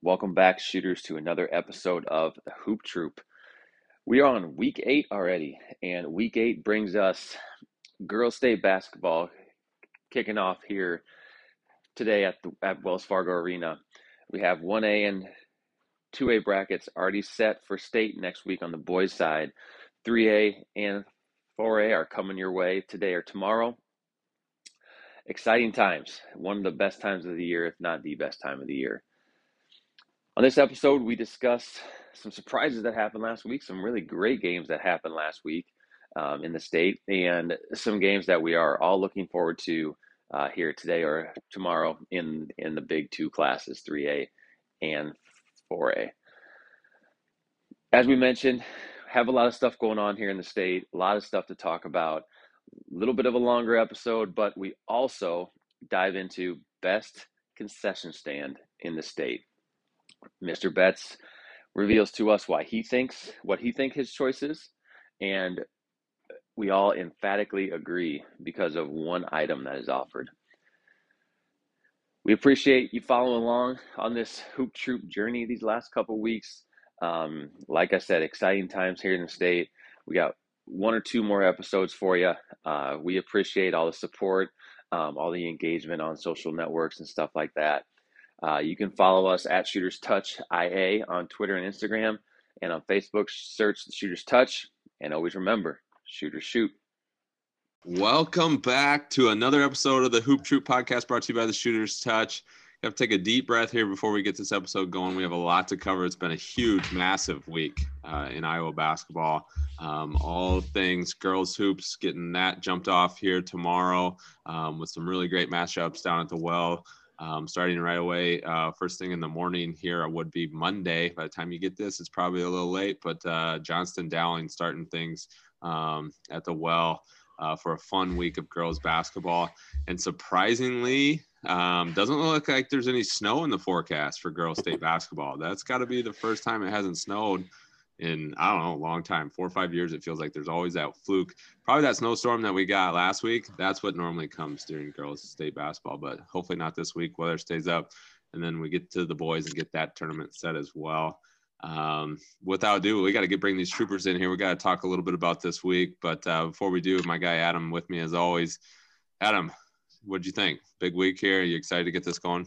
Welcome back, shooters, to another episode of the Hoop Troop. We are on week eight already, and week eight brings us girls' state basketball kicking off here today at the at Wells Fargo Arena. We have 1A and 2A brackets already set for state next week on the boys' side. 3A and 4A are coming your way today or tomorrow. Exciting times. One of the best times of the year, if not the best time of the year. On this episode, we discuss some surprises that happened last week, some really great games that happened last week um, in the state, and some games that we are all looking forward to uh, here today or tomorrow in in the big two classes, 3A and 4A. As we mentioned, have a lot of stuff going on here in the state, a lot of stuff to talk about. A little bit of a longer episode, but we also dive into best concession stand in the state. Mr. Betts reveals to us why he thinks what he think his choice is, and we all emphatically agree because of one item that is offered. We appreciate you following along on this hoop troop journey these last couple weeks. Um, like I said, exciting times here in the state. We got one or two more episodes for you. Uh, we appreciate all the support, um, all the engagement on social networks and stuff like that. Uh, you can follow us at Shooters Touch IA on Twitter and Instagram, and on Facebook, search the Shooters Touch. And always remember, shooters shoot. Welcome back to another episode of the Hoop Troop podcast brought to you by the Shooters Touch. You have to take a deep breath here before we get this episode going. We have a lot to cover. It's been a huge, massive week uh, in Iowa basketball. Um, all things girls hoops, getting that jumped off here tomorrow um, with some really great matchups down at the well um, starting right away. Uh, first thing in the morning here would be Monday. By the time you get this, it's probably a little late, but uh, Johnston Dowling starting things um, at the well. Uh, for a fun week of girls basketball. And surprisingly, um, doesn't look like there's any snow in the forecast for girls state basketball. That's got to be the first time it hasn't snowed in I don't know a long time, four or five years. It feels like there's always that fluke. Probably that snowstorm that we got last week. That's what normally comes during girls state basketball, but hopefully not this week. Weather stays up, and then we get to the boys and get that tournament set as well. Um, without ado, we got to get bring these troopers in here. We got to talk a little bit about this week, but uh, before we do, my guy Adam with me as always. Adam, what'd you think? Big week here. Are you excited to get this going?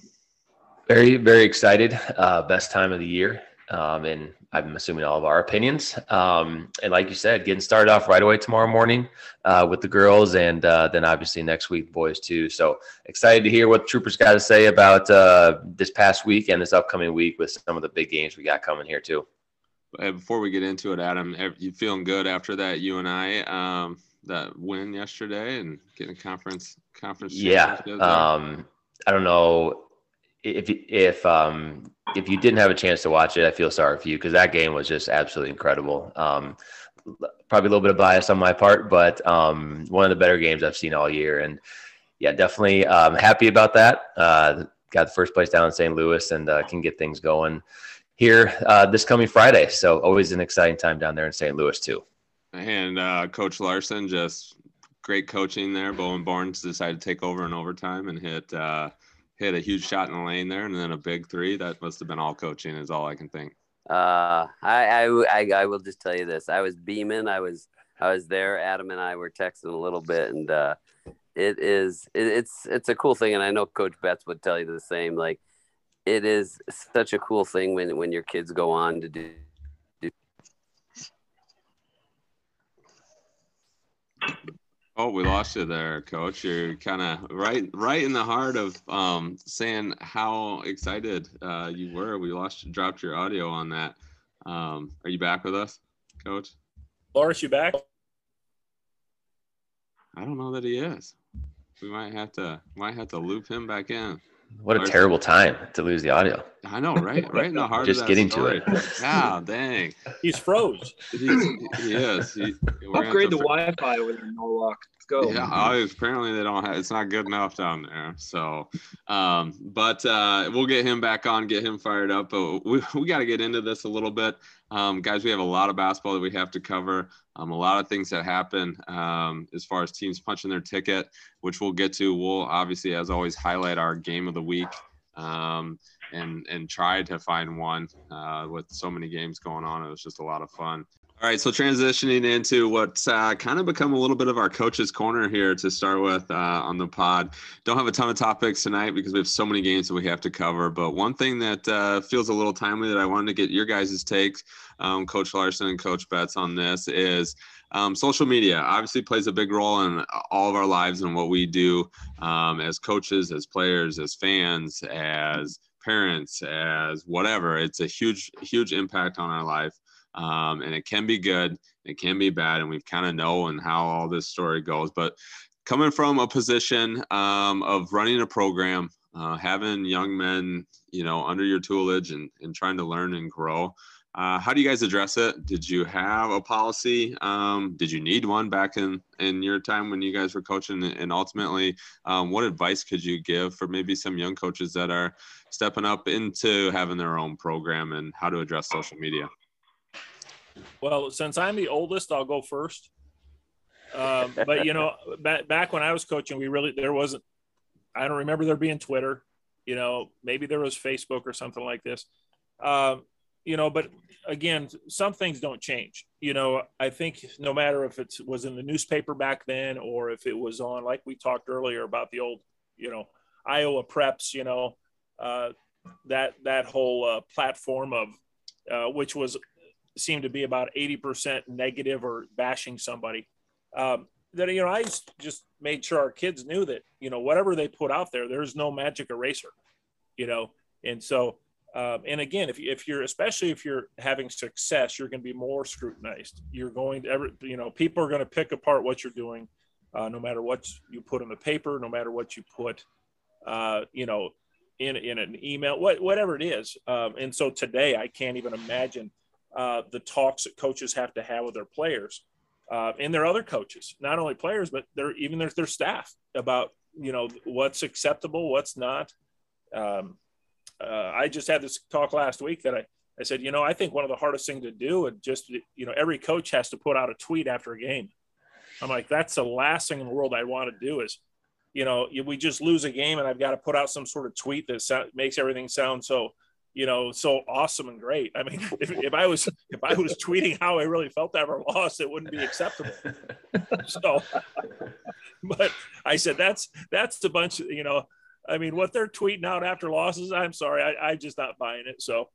Very, very excited. Uh, best time of the year um, and I'm assuming all of our opinions. Um, and like you said, getting started off right away tomorrow morning uh, with the girls, and uh, then obviously next week boys too. So excited to hear what Troopers got to say about uh, this past week and this upcoming week with some of the big games we got coming here too. Before we get into it, Adam, you feeling good after that UNI um, that win yesterday and getting a conference conference? Yeah, um, I don't know if if um if you didn't have a chance to watch it, I feel sorry for you because that game was just absolutely incredible. Um, probably a little bit of bias on my part, but um, one of the better games I've seen all year, and yeah, definitely um, happy about that. Uh, got the first place down in St. Louis, and uh, can get things going here uh, this coming Friday. So always an exciting time down there in St. Louis too. And uh, Coach Larson just great coaching there. Bowen Born decided to take over in overtime and hit uh, hit a huge shot in the lane there and then a big three. That must have been all coaching, is all I can think. Uh, I, I, I, will just tell you this. I was beaming. I was, I was there. Adam and I were texting a little bit, and uh, it is, it, it's, it's a cool thing. And I know Coach Betts would tell you the same. Like, it is such a cool thing when when your kids go on to do Oh, we lost you there, Coach. You're kind of right, right in the heart of um, saying how excited uh, you were. We lost, dropped your audio on that. Um, are you back with us, Coach? Lawrence, you back? I don't know that he is. We might have to, might have to loop him back in. What a terrible time to lose the audio. I know, right? Right in the heart. Just getting story. to it. Yeah, dang. He's froze. He's, he is. He, Upgrade the Wi-Fi with Norwalk. Go. Yeah, apparently they don't have. It's not good enough down there. So, um, but uh, we'll get him back on, get him fired up. But we we got to get into this a little bit, um, guys. We have a lot of basketball that we have to cover. Um, a lot of things that happen um, as far as teams punching their ticket, which we'll get to. We'll obviously, as always, highlight our game of the week. Um, and and try to find one uh, with so many games going on. It was just a lot of fun. All right, so transitioning into what's uh, kind of become a little bit of our coach's corner here to start with uh, on the pod. Don't have a ton of topics tonight because we have so many games that we have to cover. But one thing that uh, feels a little timely that I wanted to get your guys' takes, um, Coach Larson and Coach Betts, on this is um, social media. Obviously, plays a big role in all of our lives and what we do um, as coaches, as players, as fans, as parents, as whatever. It's a huge, huge impact on our life um, and it can be good, it can be bad, and we kind of know and how all this story goes. But coming from a position um, of running a program, uh, having young men, you know, under your tutelage and, and trying to learn and grow. Uh, how do you guys address it? Did you have a policy? Um, did you need one back in, in your time when you guys were coaching? And ultimately, um, what advice could you give for maybe some young coaches that are stepping up into having their own program and how to address social media? Well, since I'm the oldest, I'll go first. Um, but you know, back back when I was coaching, we really there wasn't. I don't remember there being Twitter. You know, maybe there was Facebook or something like this. Um, you know, but again, some things don't change. You know, I think no matter if it was in the newspaper back then or if it was on, like we talked earlier about the old, you know, Iowa preps. You know, uh, that that whole uh, platform of uh, which was seemed to be about 80% negative or bashing somebody. Um, that, you know, I just made sure our kids knew that, you know, whatever they put out there, there's no magic eraser, you know? And so, um, and again, if, if you're, especially if you're having success, you're going to be more scrutinized. You're going to ever, you know, people are going to pick apart what you're doing, uh, no matter what you put on the paper, no matter what you put, uh, you know, in, in an email, what, whatever it is. Um, and so today I can't even imagine uh, the talks that coaches have to have with their players uh, and their other coaches, not only players, but their even their, their staff about you know what's acceptable, what's not. Um, uh, I just had this talk last week that I, I said, you know, I think one of the hardest things to do and just you know every coach has to put out a tweet after a game. I'm like, that's the last thing in the world I want to do is, you know, we just lose a game and I've got to put out some sort of tweet that makes everything sound so you know, so awesome and great. I mean, if, if I was if I was tweeting how I really felt after a loss, it wouldn't be acceptable. So, but I said that's that's a bunch of you know, I mean, what they're tweeting out after losses. I'm sorry, I, I'm just not buying it. So.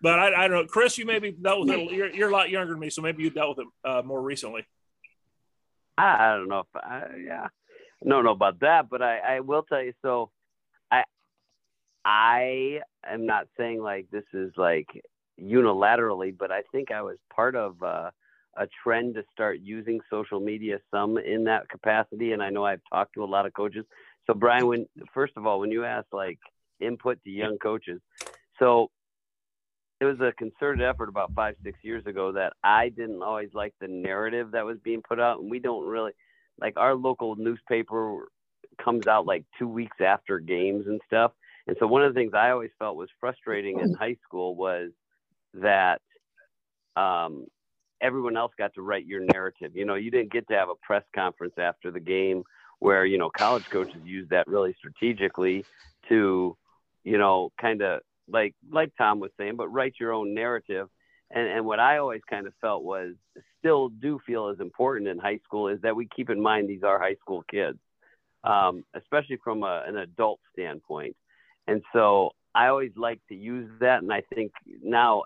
but I, I, don't know, Chris. You maybe dealt with it. You're, you're a lot younger than me, so maybe you dealt with it uh, more recently. I, I don't know if I, yeah don't know about that, but I, I will tell you. So, I I am not saying like this is like unilaterally, but I think I was part of uh, a trend to start using social media some in that capacity. And I know I've talked to a lot of coaches. So Brian, when first of all, when you asked like input to young coaches, so it was a concerted effort about five six years ago that I didn't always like the narrative that was being put out, and we don't really like our local newspaper comes out like two weeks after games and stuff. And so one of the things I always felt was frustrating in high school was that um, everyone else got to write your narrative. You know, you didn't get to have a press conference after the game where, you know, college coaches use that really strategically to, you know, kind of like like Tom was saying, but write your own narrative. And and what I always kind of felt was still do feel is important in high school is that we keep in mind these are high school kids, um, especially from a, an adult standpoint. And so I always like to use that. And I think now,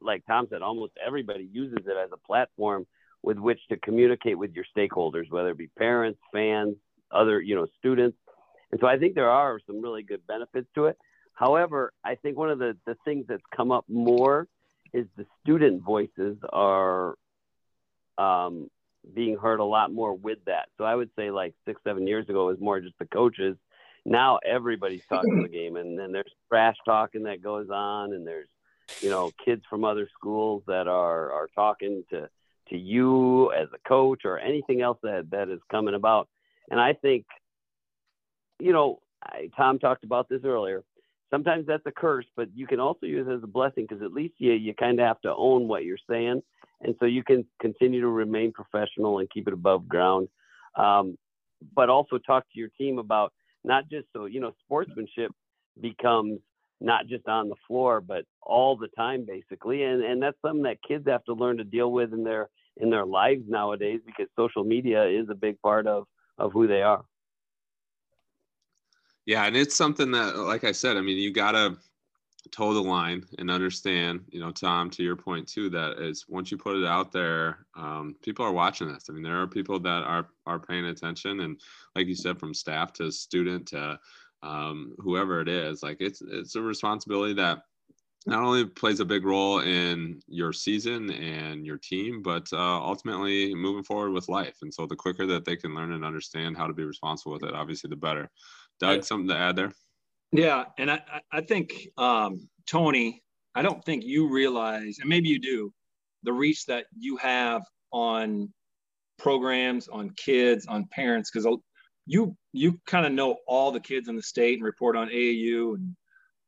like Tom said, almost everybody uses it as a platform with which to communicate with your stakeholders, whether it be parents, fans, other, you know, students. And so I think there are some really good benefits to it. However, I think one of the, the things that's come up more is the student voices are um, being heard a lot more with that. So I would say like six, seven years ago, it was more just the coaches. Now everybody's talking the game, and then there's trash talking that goes on, and there's you know kids from other schools that are are talking to to you as a coach or anything else that that is coming about. And I think, you know, I, Tom talked about this earlier. Sometimes that's a curse, but you can also use it as a blessing because at least you you kind of have to own what you're saying. And so you can continue to remain professional and keep it above ground. Um, but also talk to your team about not just so you know sportsmanship becomes not just on the floor but all the time basically. And and that's something that kids have to learn to deal with in their in their lives nowadays because social media is a big part of of who they are yeah and it's something that like i said i mean you gotta toe the line and understand you know tom to your point too that is once you put it out there um, people are watching this i mean there are people that are are paying attention and like you said from staff to student to um, whoever it is like it's it's a responsibility that not only plays a big role in your season and your team, but uh, ultimately moving forward with life. And so the quicker that they can learn and understand how to be responsible with it, obviously the better. Doug, something to add there? Yeah, and I I think um, Tony, I don't think you realize, and maybe you do, the reach that you have on programs, on kids, on parents, because you you kind of know all the kids in the state and report on AAU and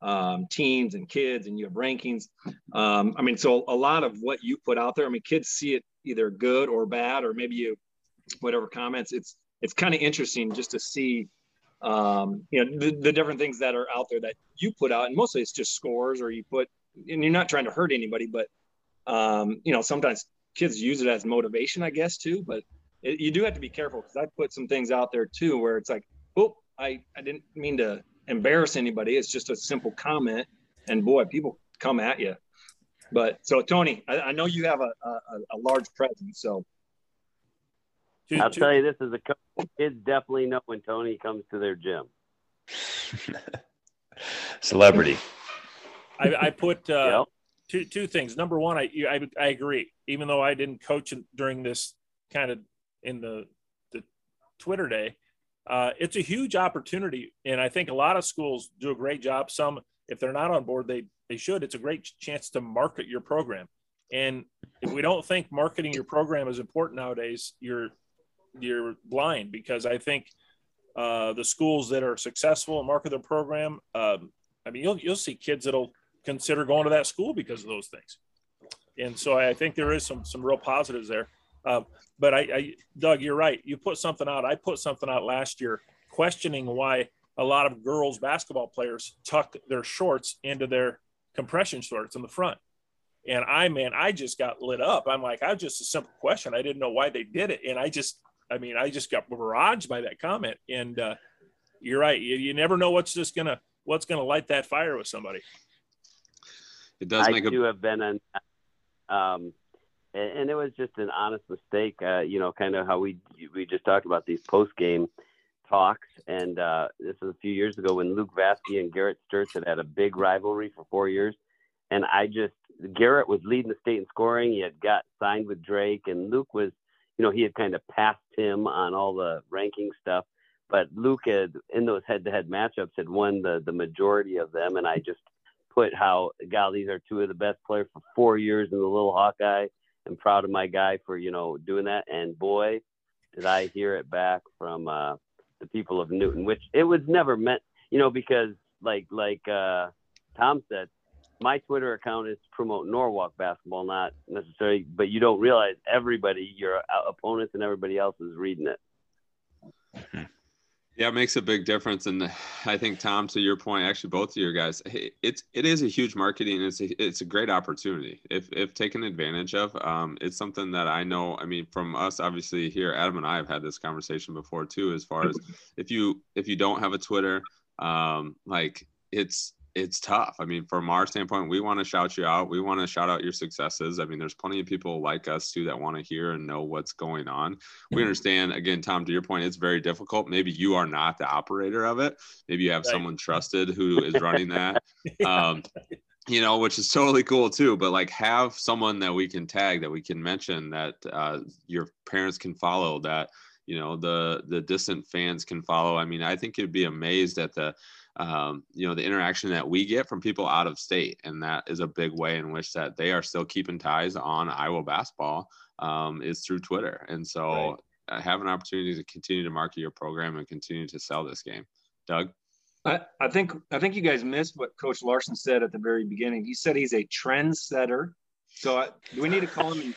um, teams and kids, and you have rankings. Um, I mean, so a lot of what you put out there, I mean, kids see it either good or bad, or maybe you whatever comments. It's it's kind of interesting just to see um, you know the, the different things that are out there that you put out, and mostly it's just scores or you put, and you're not trying to hurt anybody, but um, you know sometimes kids use it as motivation, I guess too. But it, you do have to be careful because I put some things out there too where it's like, oh, I I didn't mean to embarrass anybody. It's just a simple comment, and boy, people come at you. But so Tony, I, I know you have a, a, a large presence, so I'll tell you this as a coach, kids definitely know when Tony comes to their gym. Celebrity. I, I put uh, yep. two two things. Number one, I, I I agree. Even though I didn't coach during this kind of in the the Twitter day, uh, it's a huge opportunity, and I think a lot of schools do a great job. Some, if they're not on board, they they should. It's a great chance to market your program. And if we don't think marketing your program is important nowadays, you're you're blind because I think uh, the schools that are successful and market their program, um, I mean, you'll you'll see kids that'll consider going to that school because of those things. And so I think there is some some real positives there. Uh, but I, I, Doug, you're right. You put something out. I put something out last year questioning why a lot of girls basketball players tuck their shorts into their compression shorts in the front. And I, man, I just got lit up. I'm like, I was just a simple question. I didn't know why they did it. And I just I mean, I just got barraged by that comment. And uh, you're right. You, you never know what's just gonna what's gonna light that fire with somebody. It does I make do have been an, um, and it was just an honest mistake. Uh, you know, kind of how we we just talked about these post game talks, and uh, this was a few years ago when Luke Vasky and Garrett Sturtz had had a big rivalry for four years, and I just Garrett was leading the state in scoring. He had got signed with Drake, and Luke was you know, he had kind of passed him on all the ranking stuff. But Luke had, in those head-to-head matchups, had won the the majority of them, and I just put how, God, these are two of the best players for four years in the Little Hawkeye. I'm proud of my guy for you know doing that. And boy, did I hear it back from uh, the people of Newton, which it was never meant, you know, because like like uh, Tom said, my Twitter account is to promote Norwalk basketball, not necessarily, but you don't realize everybody, your opponents and everybody else is reading it. Yeah, it makes a big difference, and I think Tom, to your point, actually both of your guys, it's it is a huge marketing. It's a, it's a great opportunity if if taken advantage of. Um, it's something that I know. I mean, from us, obviously here, Adam and I have had this conversation before too. As far as if you if you don't have a Twitter, um, like it's it's tough. I mean, from our standpoint, we want to shout you out. We want to shout out your successes. I mean, there's plenty of people like us too that want to hear and know what's going on. We understand, again, Tom, to your point, it's very difficult. Maybe you are not the operator of it. Maybe you have right. someone trusted who is running that. Um, you know, which is totally cool too. But like, have someone that we can tag, that we can mention, that uh, your parents can follow, that you know the the distant fans can follow. I mean, I think you'd be amazed at the um, you know the interaction that we get from people out of state and that is a big way in which that they are still keeping ties on iowa basketball um, is through twitter and so right. Uh, have an opportunity to continue to market your program and continue to sell this game doug I, I think I think you guys missed what Coach Larson said at the very beginning. He said he's a trendsetter So uh, do we need to call him? In,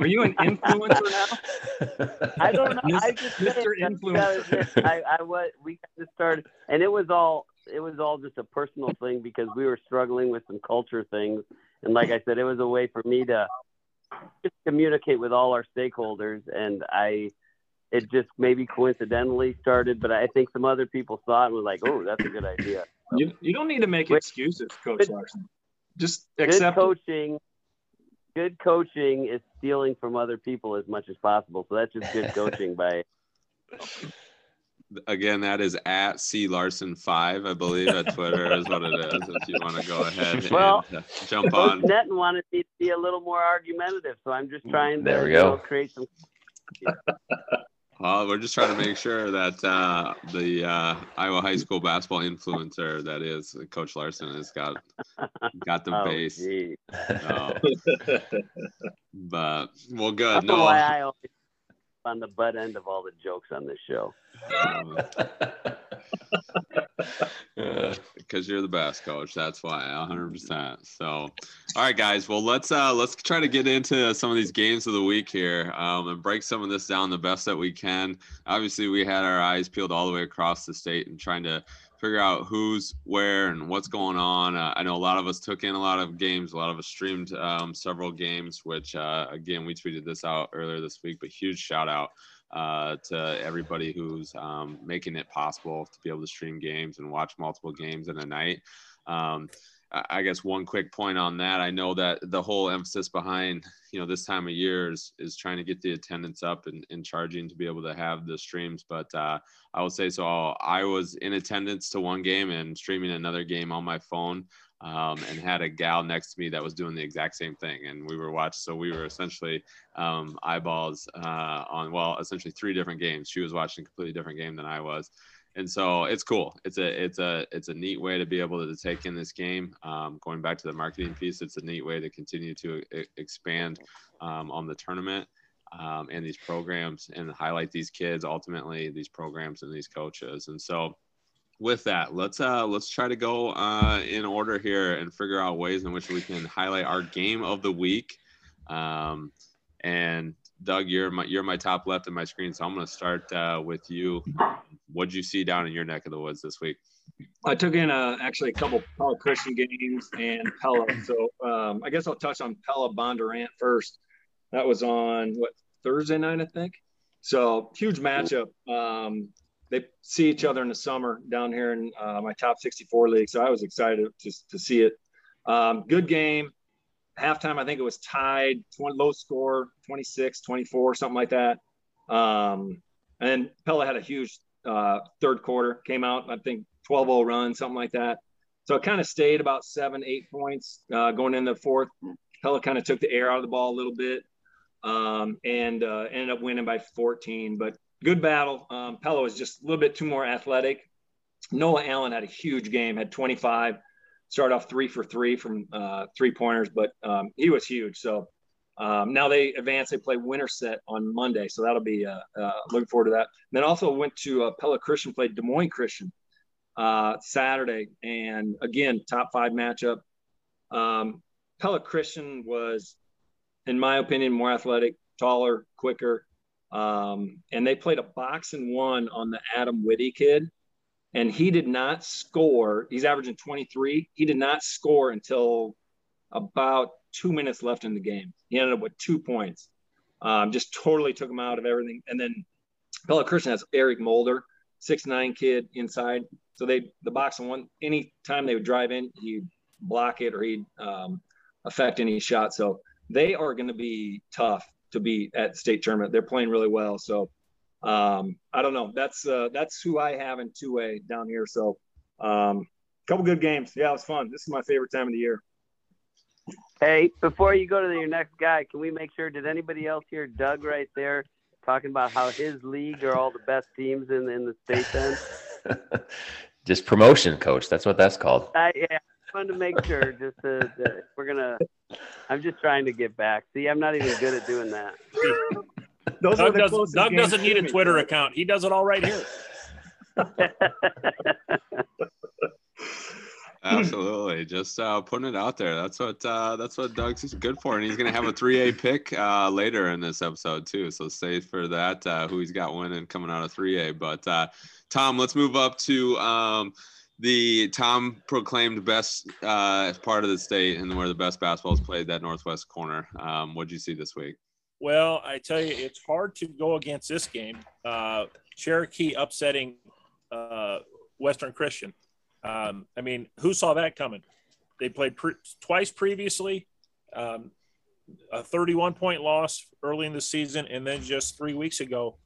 are you an influencer now? I don't know. Mis- I just Mr. said, Influencer. I, I was we kind of started, and it was all it was all just a personal thing because we were struggling with some culture things, and like I said, it was a way for me to just communicate with all our stakeholders, and I. It just maybe coincidentally started, but I think some other people saw it and was like, "Oh, that's a good idea." You, you don't need to make excuses, Coach Good- Larson. Just Good accept it. coaching, good coaching is stealing from other people as much as possible. So that's just good coaching by Again, that is at C Larson five, I believe, at Twitter is what it is. If you want to go ahead Well, and uh, jump Coach on. Netton wanted me to be a little more argumentative, so I'm just trying to There we you go. know, create some. Well, we're just trying to make sure that uh, the uh, Iowa high school basketball influencer that is Coach Larson has got got the Oh, base. gee. No. but well, good. That's No, why I always on the butt end of all the jokes on this show. um, because you're the best coach. That's why, 100. percent So, all right, guys. Well, let's uh let's try to get into some of these games of the week here, um, and break some of this down the best that we can. Obviously, we had our eyes peeled all the way across the state and trying to figure out who's where and what's going on. Uh, I know a lot of us took in a lot of games. A lot of us streamed um, several games, which uh, again we tweeted this out earlier this week. But huge shout out uh, to everybody who's um, making it possible to be able to stream games and watch multiple games in a night. Um, I guess one quick point on that. I know that the whole emphasis behind you know this time of year is is trying to get the attendance up and, and charging to be able to have the streams. But uh, I would say so. I was in attendance to one game and streaming another game on my phone. Um, and had a gal next to me that was doing the exact same thing, and we were watching. So we were essentially um, eyeballs uh, on well, essentially three different games. She was watching a completely different game than I was, and so it's cool. It's a it's a it's a neat way to be able to take in this game. Um, going back to the marketing piece, it's a neat way to continue to e- expand um, on the tournament um, and these programs and highlight these kids, ultimately these programs and these coaches. And so with that, let's uh let's try to go uh in order here and figure out ways in which we can highlight our game of the week. Um, and Doug, you're my you're my top left in my screen, so I'm going to start uh, with you. What'd you see down in your neck of the woods this week? I took in uh, actually a couple Pella Christian games and Pella. So um, I guess I'll touch on Pella Bondurant first. That was on what Thursday night, I think. So huge matchup. Um, they see each other in the summer down here in uh, my top 64 league. So I was excited just to see it. Um, good game. Halftime, I think it was tied, 20, low score, 26, 24, something like that. Um, and Pella had a huge uh, third quarter, came out, I think 12 0 run, something like that. So it kind of stayed about seven, eight points uh, going in the fourth. Pella kind of took the air out of the ball a little bit um, and uh, ended up winning by 14. But good battle. Um, Pella was just a little bit too more athletic. Noah Allen had a huge game, had 25, started off three for three from uh, three pointers, but um, he was huge. So um, now they advance. They play Winterset on Monday, so that'll be uh, uh, looking forward to that. And then also went to uh, Pella Christian, played Des Moines Christian uh, Saturday, and again top five matchup. Um, Pella Christian was, in my opinion, more athletic, taller, quicker, um, and they played a box and one on the Adam Whitty kid, and he did not score. He's averaging 23. He did not score until about two minutes left in the game. He ended up with two points. Um, just totally took him out of everything. And then Pella Christian has Eric Mulder, six nine kid inside. So they the box and one anytime they would drive in, he'd block it or he'd um, affect any shot. So they are going to be tough to beat at state tournament. They're playing really well. So um, I don't know. That's uh, that's who I have in two A down here. So um, couple good games. Yeah, it was fun. This is my favorite time of the year. Hey, before you go to your next guy, can we make sure? Did anybody else hear Doug right there talking about how his league are all the best teams in in the state? Then Just promotion, coach. That's what that's called. I yeah, I wanted to make sure. Just to, that we're gonna. I'm just trying to get back. See, I'm not even good at doing that. Those are Doug, the does, Doug doesn't need to a me. Twitter account. He does it all right here. Absolutely. Just uh, putting it out there. That's what uh, that's what Doug's good for, and he's gonna have a three A pick uh, later in this episode too. So stay for that. Uh, who he's got winning coming out of three A. But uh, Tom, let's move up to um, the Tom proclaimed best uh, part of the state and where the best basketball is played. That northwest corner. Um, what did you see this week? Well, I tell you, it's hard to go against this game. Uh, Cherokee upsetting uh, Western Christian. Um, I mean, who saw that coming? They played pre- twice previously, um, a 31 point loss early in the season, and then just three weeks ago,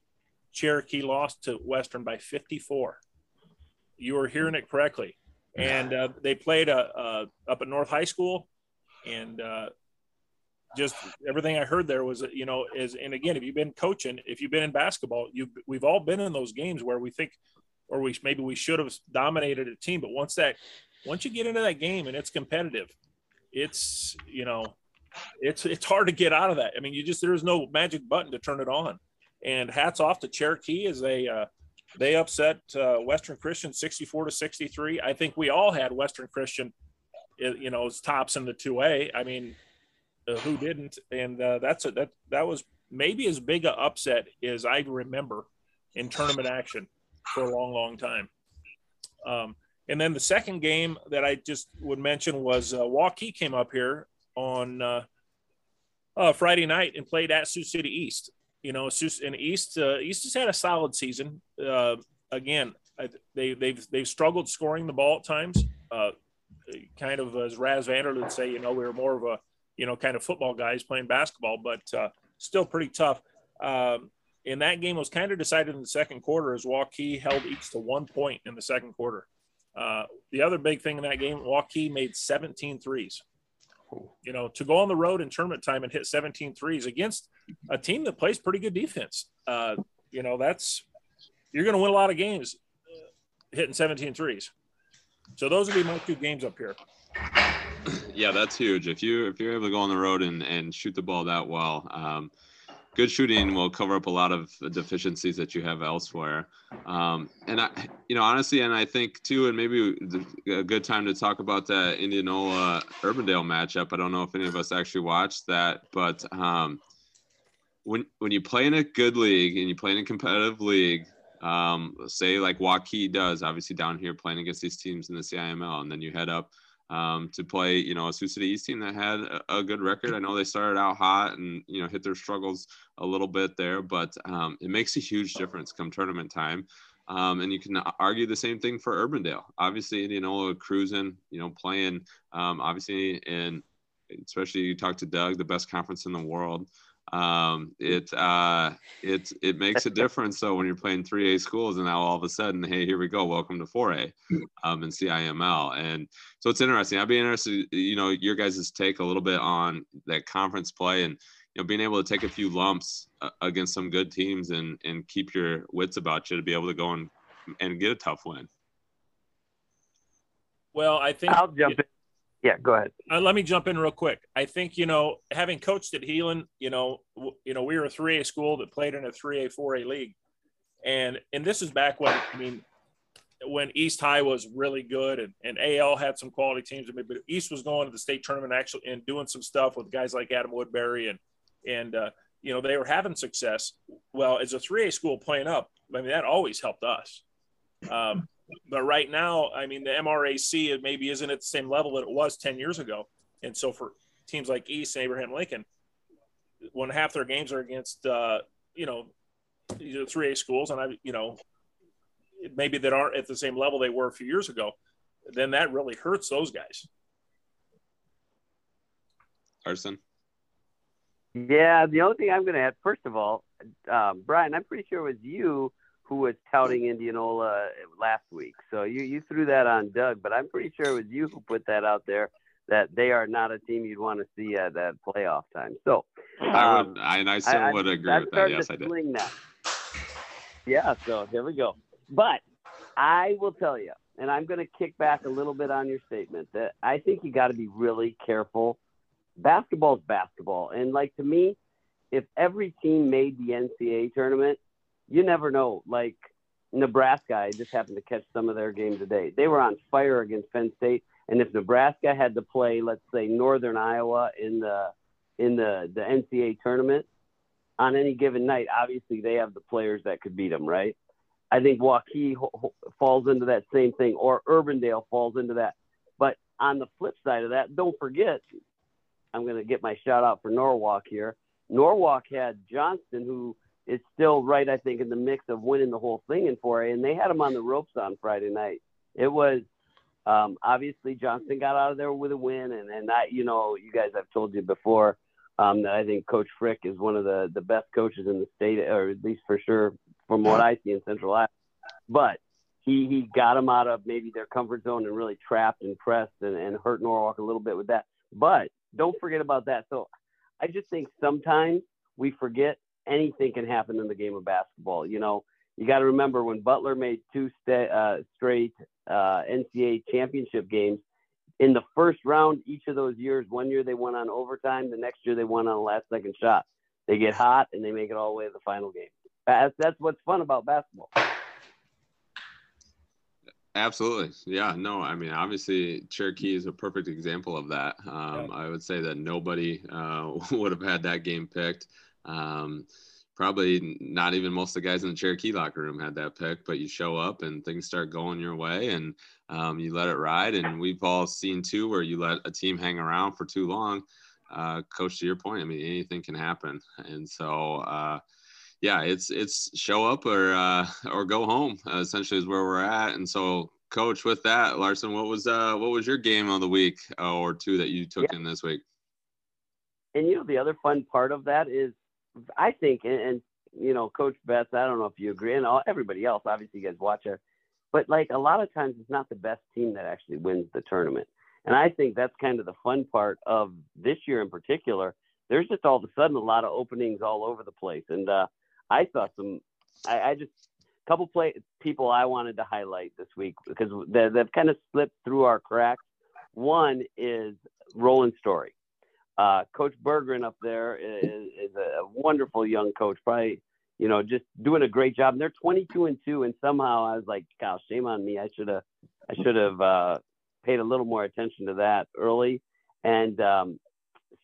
Cherokee lost to Western by 54. You were hearing it correctly. And uh, they played uh, uh, up at North High School, and uh, just everything I heard there was, you know, is and again, if you've been coaching, if you've been in basketball, you we've all been in those games where we think, or we maybe we should have dominated a team, but once that, once you get into that game and it's competitive, it's you know, it's it's hard to get out of that. I mean, you just there's no magic button to turn it on. And hats off to Cherokee as they uh, they upset uh, Western Christian 64 to 63. I think we all had Western Christian, you know, as tops in the 2A. I mean, uh, who didn't, and uh, that's a, that that was maybe as big a upset as I remember in tournament action for a long, long time. Um, and then the second game that I just would mention was uh, Waukee came up here on uh, uh, Friday night and played at Sioux City East. You know, Sioux and East uh, East has had a solid season. Uh, again, they they've they've struggled scoring the ball at times. Uh, kind of as Raz Vander would say, you know, we were more of a you know, kind of football guys playing basketball, but uh, still pretty tough. Um, and that game was kind of decided in the second quarter as Waukee held each to one point in the second quarter. Uh, the other big thing in that game, Waukee made 17 threes. You know, to go on the road in tournament time and hit 17 threes against a team that plays pretty good defense, uh, you know, that's you're going to win a lot of games hitting 17 threes. So those would be my two games up here yeah, that's huge. If you if you're able to go on the road and and shoot the ball that well, um, good shooting will cover up a lot of deficiencies that you have elsewhere. Um, and I, you know, honestly, and I think too, and maybe a good time to talk about that Indianola Urbandale matchup. I don't know if any of us actually watched that, but um, when when you play in a good league and you play in a competitive league, um, say like Waukee does, obviously down here playing against these teams in the CIML, and then you head up um, to play, you know, a Sioux City East team that had a, a, good record. I know they started out hot and, you know, hit their struggles a little bit there, but um, it makes a huge difference come tournament time. Um, and you can argue the same thing for Urbandale. Obviously, Indianola cruising, you know, playing, um, obviously, and especially you talk to Doug, the best conference in the world um, it uh, it it makes a difference. So when you're playing 3A schools, and now all of a sudden, hey, here we go, welcome to 4A um, and CIML, and so it's interesting. I'd be interested, you know, your guys' take a little bit on that conference play and you know being able to take a few lumps uh, against some good teams and and keep your wits about you to be able to go and and get a tough win. Well, I think I'll jump in yeah, go ahead. Uh, let me jump in real quick. I think you know, having coached at Heelan, you know, w- you know, we were a three A school that played in a three A, four A league, and and this is back when I mean, when East High was really good and, and AL had some quality teams. I mean, but East was going to the state tournament actually and doing some stuff with guys like Adam Woodbury and and uh, you know they were having success. Well, as a three A school playing up, I mean that always helped us. Um, but right now, I mean, the MRAC it maybe isn't at the same level that it was 10 years ago. And so for teams like East and Abraham Lincoln, when half their games are against, uh, you know, 3A schools, and I, you know, maybe that aren't at the same level they were a few years ago, then that really hurts those guys. Carson. Yeah, the only thing I'm going to add, first of all, um, Brian, I'm pretty sure it was you who was touting Indianola last week. So you, you threw that on Doug, but I'm pretty sure it was you who put that out there that they are not a team you'd want to see at that playoff time. So um, I would, I, and I still I, would agree with that. Yes, I did. Now. Yeah, so here we go. But I will tell you, and I'm going to kick back a little bit on your statement that I think you got to be really careful. Basketball's basketball, and like to me, if every team made the NCAA tournament, you never know. Like Nebraska, I just happened to catch some of their game today. They were on fire against Penn State. And if Nebraska had to play, let's say Northern Iowa in the in the the NCAA tournament on any given night, obviously they have the players that could beat them, right? I think Waukee falls into that same thing, or Urbandale falls into that. But on the flip side of that, don't forget, I'm going to get my shout out for Norwalk here. Norwalk had Johnston, who is still right, I think, in the mix of winning the whole thing in 4A, and they had him on the ropes on Friday night. It was um, obviously Johnston got out of there with a win, and and that you know, you guys, I've told you before um, that I think Coach Frick is one of the the best coaches in the state, or at least for sure from what I see in Central Iowa. But he he got them out of maybe their comfort zone and really trapped and pressed and, and hurt Norwalk a little bit with that. But don't forget about that. So I just think sometimes we forget anything can happen in the game of basketball. You know, you got to remember when Butler made two sta- uh, straight uh, NCAA championship games. In the first round, each of those years, one year they won on overtime, the next year they won on a last second shot. They get hot and they make it all the way to the final game. That's, that's what's fun about basketball. Absolutely. Yeah. No, I mean, obviously, Cherokee is a perfect example of that. Um, I would say that nobody uh, would have had that game picked. Um, probably not even most of the guys in the Cherokee locker room had that pick, but you show up and things start going your way and um, you let it ride. And we've all seen too where you let a team hang around for too long. Uh, coach, to your point, I mean, anything can happen. And so, uh, yeah, it's it's show up or uh, or go home. Uh, essentially, is where we're at. And so, coach, with that, Larson, what was uh, what was your game of the week uh, or two that you took yeah. in this week? And you know, the other fun part of that is, I think, and, and you know, Coach Betts, I don't know if you agree, and all, everybody else, obviously, you guys watch it, but like a lot of times, it's not the best team that actually wins the tournament. And I think that's kind of the fun part of this year in particular. There's just all of a sudden a lot of openings all over the place, and uh, I saw some. I, I just a couple play people I wanted to highlight this week because they, they've kind of slipped through our cracks. One is Roland Story. Uh, coach Bergeron up there is, is a wonderful young coach, probably you know just doing a great job. And they're 22 and two, and somehow I was like, "Gosh, shame on me. I should have, I should have uh, paid a little more attention to that early." And um,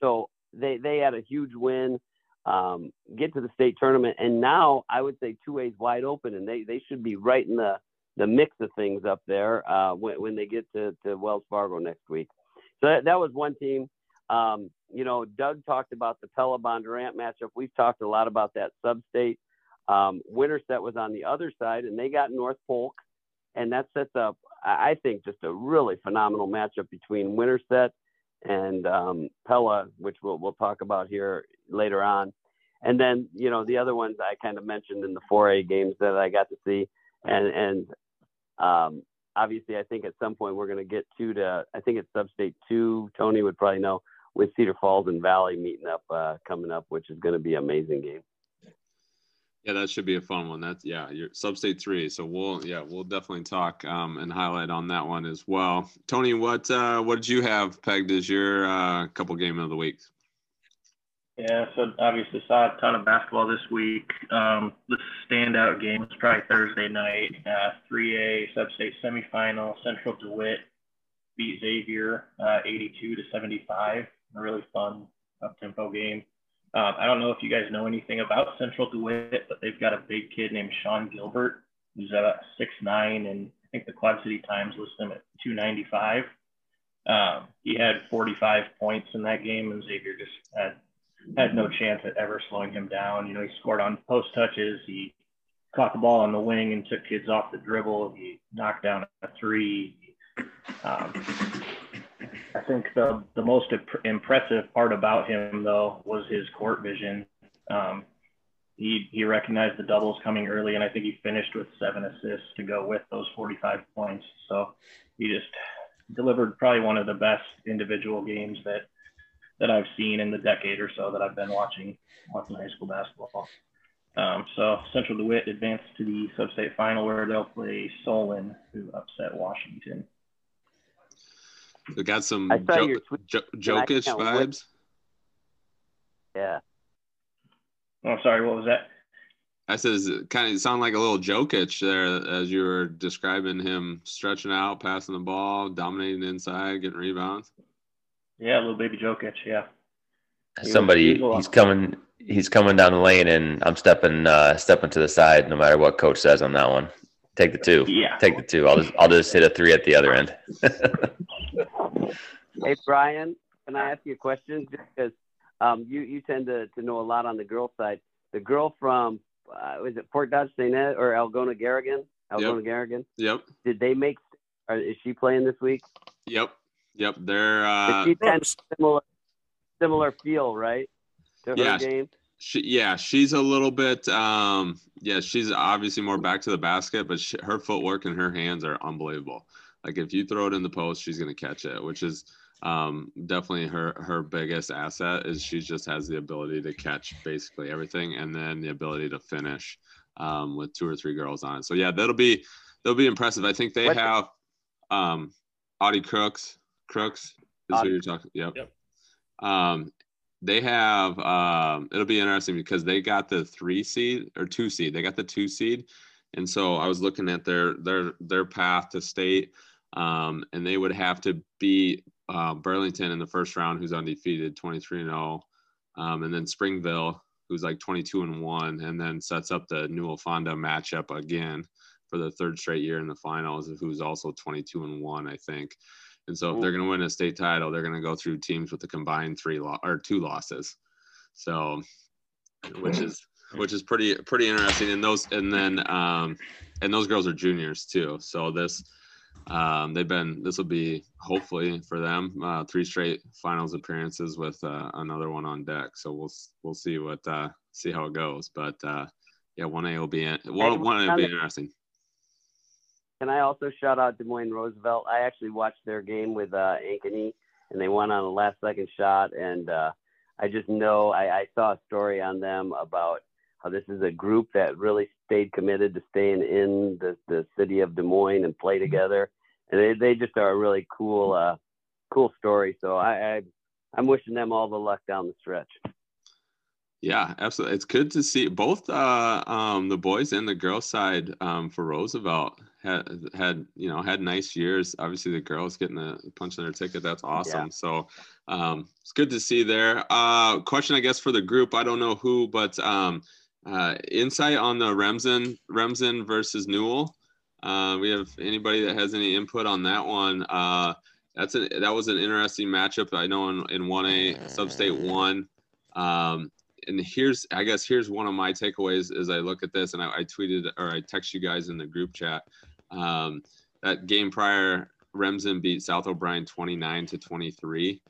so they they had a huge win um, get to the state tournament. And now I would say two ways wide open, and they, they should be right in the, the mix of things up there uh, when, when they get to, to Wells Fargo next week. So that, that was one team. Um, you know, Doug talked about the Pella Bondurant matchup. We've talked a lot about that sub-state. Um, Winterset was on the other side, and they got North Polk, and that sets up, I think, just a really phenomenal matchup between Winterset and um, Pella, which we'll, we'll talk about here later on. And then, you know, the other ones I kind of mentioned in the 4A games that I got to see. And, and um, obviously, I think at some point we're going to get to, to, I think it's Substate 2. Tony would probably know with Cedar Falls and Valley meeting up uh, coming up, which is going to be an amazing game. Yeah, that should be a fun one. That's yeah, your substate three. So we'll yeah, we'll definitely talk um, and highlight on that one as well. Tony, what uh, what did you have pegged as your uh, couple game of the week? Yeah, so obviously saw a ton of basketball this week. Um, the standout game was probably Thursday night, uh, 3A substate semifinal. Central DeWitt beat Xavier uh, 82 to 75. A really fun up tempo game. Um, I don't know if you guys know anything about Central DeWitt, but they've got a big kid named Sean Gilbert, who's about six nine, and I think the Quad City Times lists him at 295. Um, he had 45 points in that game, and Xavier just had had no chance at ever slowing him down. You know, he scored on post touches. He caught the ball on the wing and took kids off the dribble. He knocked down a three. Um, I think the the most impressive part about him though was his court vision. Um, he he recognized the doubles coming early, and I think he finished with seven assists to go with those 45 points. So he just delivered probably one of the best individual games that that I've seen in the decade or so that I've been watching watching high school basketball. Um, so Central DeWitt advanced to the sub-state final where they'll play Solon, who upset Washington. We got some jo- jo- Jokic vibes. Yeah. Oh, sorry. What was that? I says it kind of sound like a little Jokic there as you were describing him stretching out, passing the ball, dominating inside, getting rebounds. Yeah, a little baby Jokic. Yeah. Somebody he's coming he's coming down the lane and I'm stepping uh stepping to the side no matter what coach says on that one. Take the two. Yeah. Take the two. I'll just I'll just hit a three at the other end. Hey Brian, can I ask you a question? Just because um, you you tend to, to know a lot on the girl side. The girl from uh, was it Fort Dodge St. Ed or Algona Garrigan? Algona Yep. Garrigan. Yep. Did they make? Or is she playing this week? Yep. Yep. They're uh she tend similar similar feel, right? To her Yeah. game. she yeah, she's a little bit um yeah, she's obviously more back to the basket, but she, her footwork and her hands are unbelievable. Like if you throw it in the post, she's going to catch it, which is um definitely her her biggest asset is she just has the ability to catch basically everything and then the ability to finish um with two or three girls on it. So yeah, that'll be that'll be impressive. I think they What- have um Audi Crooks Crooks is who you're talking. Yep. Yep. Um, they have um, it'll be interesting because they got the three seed or two seed. They got the two seed, and so I was looking at their their their path to state, um, and they would have to beat uh, Burlington in the first round, who's undefeated, twenty three and zero, um, and then Springville, who's like twenty two and one, and then sets up the Newell Fonda matchup again for the third straight year in the finals, who's also twenty two and one, I think. And so if they're going to win a state title, they're going to go through teams with a combined three lo- or two losses. So, which is which is pretty pretty interesting. And those and then um, and those girls are juniors too. So this um, they've been this will be hopefully for them uh, three straight finals appearances with uh, another one on deck. So we'll we'll see what uh, see how it goes. But uh, yeah, one A will be in, one one A will be interesting. Can I also shout out Des Moines Roosevelt? I actually watched their game with uh, Ankeny, and they won on a last second shot. And uh, I just know I, I saw a story on them about how this is a group that really stayed committed to staying in the, the city of Des Moines and play together. And they, they just are a really cool, uh, cool story. So I, I, I'm wishing them all the luck down the stretch. Yeah, absolutely. It's good to see both uh, um, the boys and the girls side um, for Roosevelt had had you know had nice years. Obviously, the girls getting a punch in their ticket. That's awesome. So um, it's good to see there. Uh, question, I guess, for the group. I don't know who, but um, uh, insight on the Remsen Remsen versus Newell. Uh, we have anybody that has any input on that one. Uh, that's a, that was an interesting matchup. I know in in one A Substate one. Um, and here's I guess here's one of my takeaways as I look at this, and I, I tweeted or I text you guys in the group chat. Um, that game prior, Remsen beat South O'Brien 29 to 23.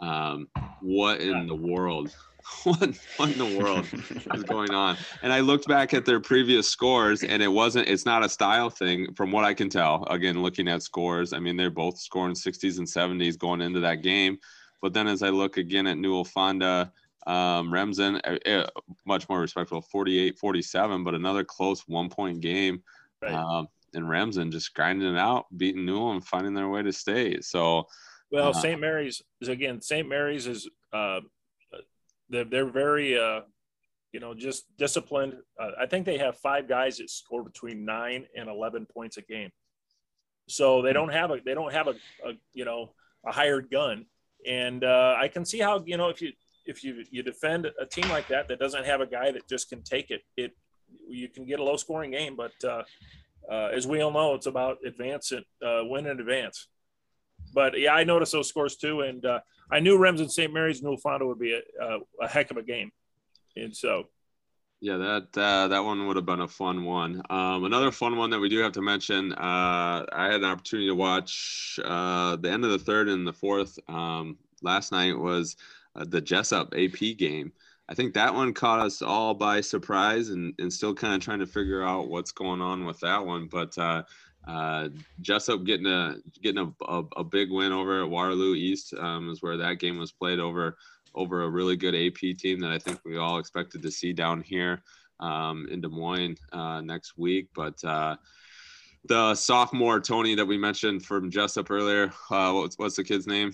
Um, what in the world? What, what in the world is going on? And I looked back at their previous scores, and it wasn't. It's not a style thing, from what I can tell. Again, looking at scores, I mean they're both scoring 60s and 70s going into that game. But then as I look again at Newell Fonda, um, Remsen, uh, uh, much more respectful, 48 47, but another close one point game. Right. Um, and Remsen just grinding it out, beating Newell and finding their way to state. So, Well, Uh-huh. St. Mary's is again. St. Mary's is uh, they're they're very uh, you know just disciplined. Uh, I think they have five guys that score between nine and eleven points a game. So they don't have a they don't have a, a you know a hired gun, and uh, I can see how you know if you if you you defend a team like that that doesn't have a guy that just can take it, it you can get a low scoring game. But uh, uh, as we all know, it's about advance and uh, win in advance. But yeah, I noticed those scores too, and uh, I knew Remsen St. Mary's Newell Fonda would be a, a, a heck of a game, and so Yeah, that uh, that one would have been a fun one. Um, another fun one that we do have to mention. Uh, I had an opportunity to watch uh, the end of the third and the fourth um, last night was uh, the Jesup AP game. I think that one caught us all by surprise, and, and still kind of trying to figure out what's going on with that one. But uh, uh, Jesup getting a getting a, a, a big win over at Waterloo East um, is where that game was played over over a really good AP team that I think we all expected to see down here um, in Des Moines uh, next week. But uh, the sophomore Tony that we mentioned from Jesup earlier, uh, what's what's the kid's name?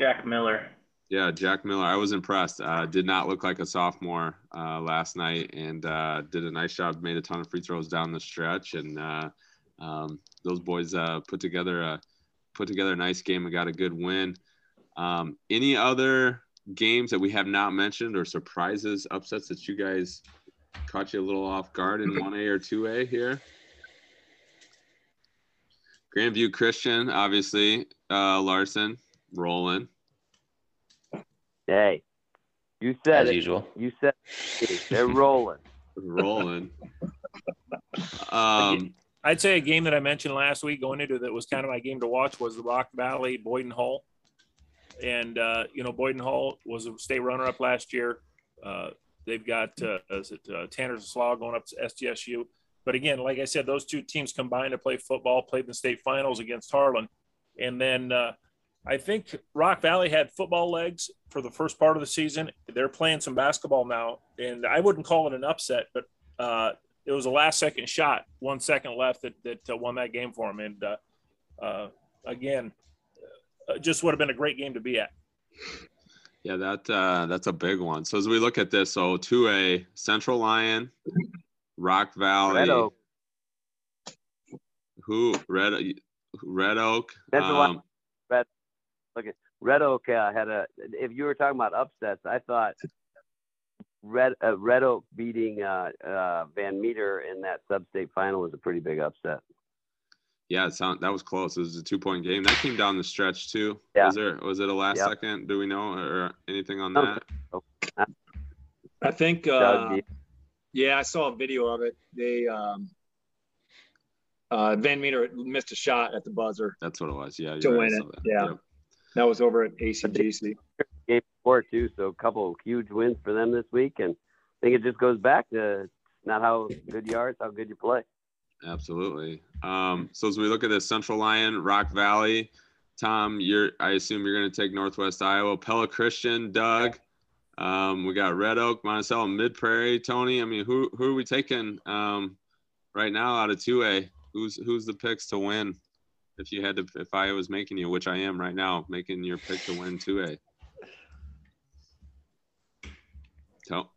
Jack Miller. Yeah, Jack Miller. I was impressed. Uh, did not look like a sophomore uh, last night, and uh, did a nice job. Made a ton of free throws down the stretch, and uh, um, those boys uh, put together a put together a nice game and got a good win. Um, any other games that we have not mentioned or surprises, upsets that you guys caught you a little off guard in one A or two A here? Grandview Christian, obviously, uh, Larson, rolling. Hey, you said As it. usual. You said it. they're rolling. rolling. Um, I'd say a game that I mentioned last week going into that was kind of my game to watch was the Rock Valley Boyden Hull. And, uh, you know, Boyden Hull was a state runner up last year. Uh, they've got, uh, is it uh, Tanner's Slaw going up to SDSU. But again, like I said, those two teams combined to play football, played in the state finals against Harlan. And then uh, I think Rock Valley had football legs for the first part of the season. They're playing some basketball now. And I wouldn't call it an upset, but uh, it was a last second shot, one second left that, that uh, won that game for him. And uh, uh, again, uh, just would have been a great game to be at. yeah, that uh, that's a big one. So as we look at this, so two A Central Lyon, Rock Valley, Red Oak. who Red Red Oak. Central um, Lyon. Red Oak uh, had a. If you were talking about upsets, I thought Red uh, Red Oak beating uh, uh, Van Meter in that sub-state final was a pretty big upset. Yeah, it sound, that was close. It was a two point game. That came down the stretch too. Yeah. Was there was it a last Yep. second? Do we know or anything on that? I think. Uh, yeah, I saw a video of it. They um, uh, Van Meter missed a shot at the buzzer. That's what it was. Yeah. To you're win it, that. yeah. Yep. That was over at ACGC. Game before too, so a couple of huge wins for them this week, and I think it just goes back to not how good you are, it's how good you play. Absolutely. Um, so as we look at this Central Lyon, Rock Valley, Tom, you're I assume you're going to take Northwest Iowa, Pella Christian, Doug. Um, we got Red Oak, Monticello, Mid Prairie, Tony. I mean, who who are we taking um, right now out of two A? Who's who's the picks to win? If you had to, if I was making you, which I am right now, making your pick to win two A.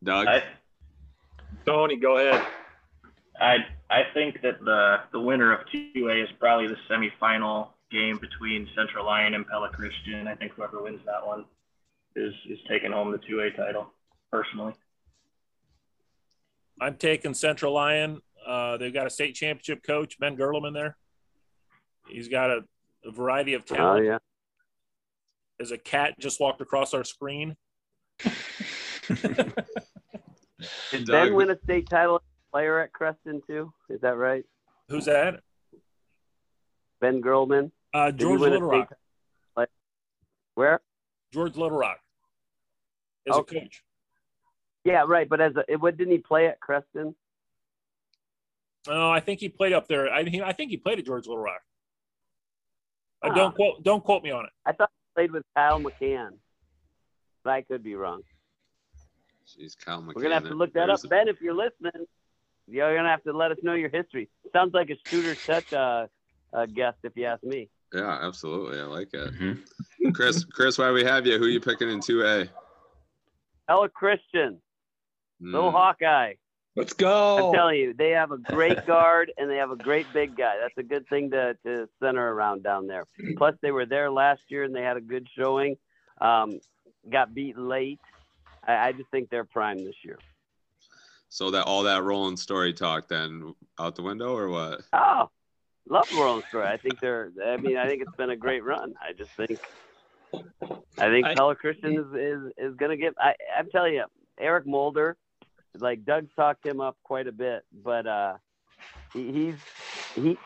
Doug. I, Tony, go ahead. I I think that the the winner of 2A is probably the semifinal game between Central Lyon and Pella Christian. I think whoever wins that one is is taking home the 2A title. Personally, I'm taking Central Lyon. Uh, they've got a state championship coach, Ben Gerleman there. He's got a, a variety of talent. Oh yeah, As a cat just walked across our screen. Did. Ben win a state title player at Creston too? Is that right? Who's that? Ben Gerleman. Uh, George Little Rock. Where? George Little Rock. As Okay. a coach. Yeah, right. But as a, what didn't he play at Creston? No, I think he played up there. I, he, I think he played at George Little Rock. Uh, Ah. don't quote don't quote me on it. I thought he played with Kyle McCann, but I could be wrong. Jeez, Kyle McCann. We're gonna have to look that There's- up, Ben. If you're listening, you're gonna have to let us know your history. Sounds like a shooter touch uh, uh, guest, if you ask me. Yeah, absolutely. I like it. Mhm. Chris, Chris, why we have you? Who you picking in two A? Ella Christian, Hmm. little Hawkeye. Let's go. I'm telling you, they have a great guard and they have a great big guy. That's a good thing to, to center around down there. Plus, they were there last year and they had a good showing. Um, got beat late. I, I just think they're prime this year. So that all that rolling story talk then out the window or what? Oh, love World Story. I think they're. I mean, I think it's been a great run. I just think. I think I- Pella Christian is is, is going to get. I, I'm telling you, Eric Mulder, like Doug's talked him up quite a bit, but uh, he, he's he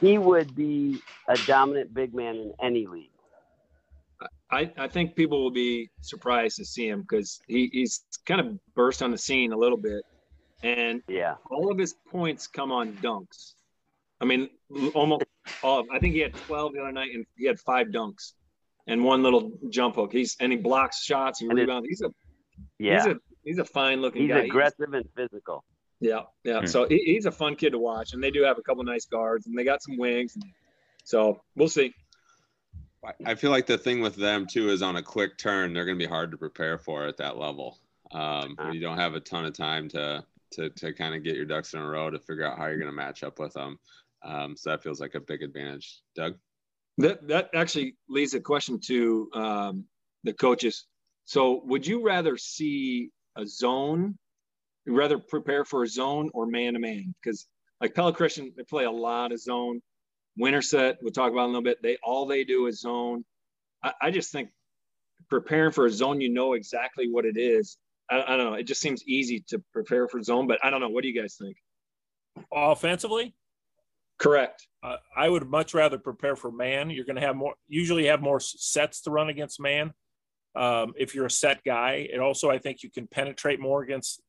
he would be a dominant big man in any league. I, I think people will be surprised to see him because he, he's kind of burst on the scene a little bit. And Yeah, all of his points come on dunks. I mean, almost all. I think he had 12 the other night, and he had five dunks and one little jump hook. He's and he blocks shots and And it- rebounds. He's a yeah. he's a he's a fine looking guy. He's guy. aggressive and physical. Yeah, yeah. Hmm. So he, he's a fun kid to watch, and they do have a couple nice guards, and they got some wings. And so we'll see. I feel like the thing with them too is on a quick turn, they're going to be hard to prepare for at that level. Um, you don't have a ton of time to to to kind of get your ducks in a row to figure out how you're going to match up with them. Um, so that feels like a big advantage. Doug. That that actually leads a question to um, the coaches. So, would you rather see a zone, rather prepare for a zone or man to man? Because like Pella Christian, they play a lot of zone. Winterset, we'll talk about a little bit. They all they do is zone. I, I just think preparing for a zone, you know exactly what it is. I, I, don't know. It just seems easy to prepare for zone, but I don't know. What do you guys think? Offensively, correct. Uh, I would much rather prepare for man. You're going to have more. Usually, have more sets to run against man. Um, if you're a set guy, and also I think you can penetrate more against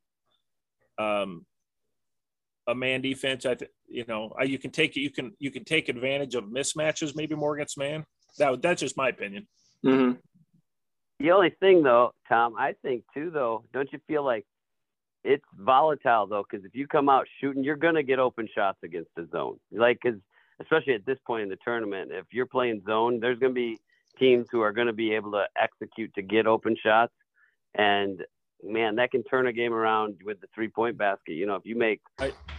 um, a man defense. I think you know you can take it you can you can take advantage of mismatches maybe more against man. That that's just my opinion. Mm-hmm. The only thing though, Tom, I think too though, don't you feel like it's volatile though? Because if you come out shooting, you're gonna get open shots against the zone. Like, because especially at this point in the tournament, if you're playing zone, there's gonna be teams who are going to be able to execute to get open shots. And man, that can turn a game around with the three point basket. You know, if you make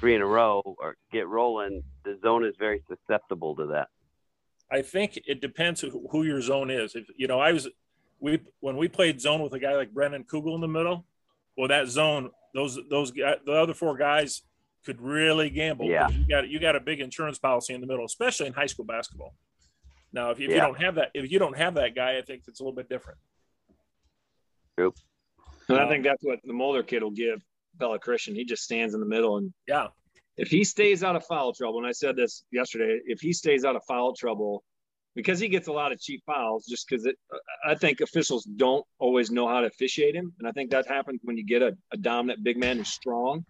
three in a row or get rolling, the zone is very susceptible to that. I think it depends who your zone is. If you know, I was we when we played zone with a guy like Brendan Kugel in the middle. Well, that zone, those those the other four guys could really gamble. Yeah, you got you got a big insurance policy in the middle, especially in high school basketball. Now, if, if yeah. you don't have that, if you don't have that guy, I think it's a little bit different. True. And I think that's what the Moeller kid will give Pella Christian. He just stands in the middle and yeah. If he stays out of foul trouble, and I said this yesterday, if he stays out of foul trouble, because he gets a lot of cheap fouls, just because it. I think officials don't always know how to officiate him, and I think that happens when you get a, a dominant big man who's strong,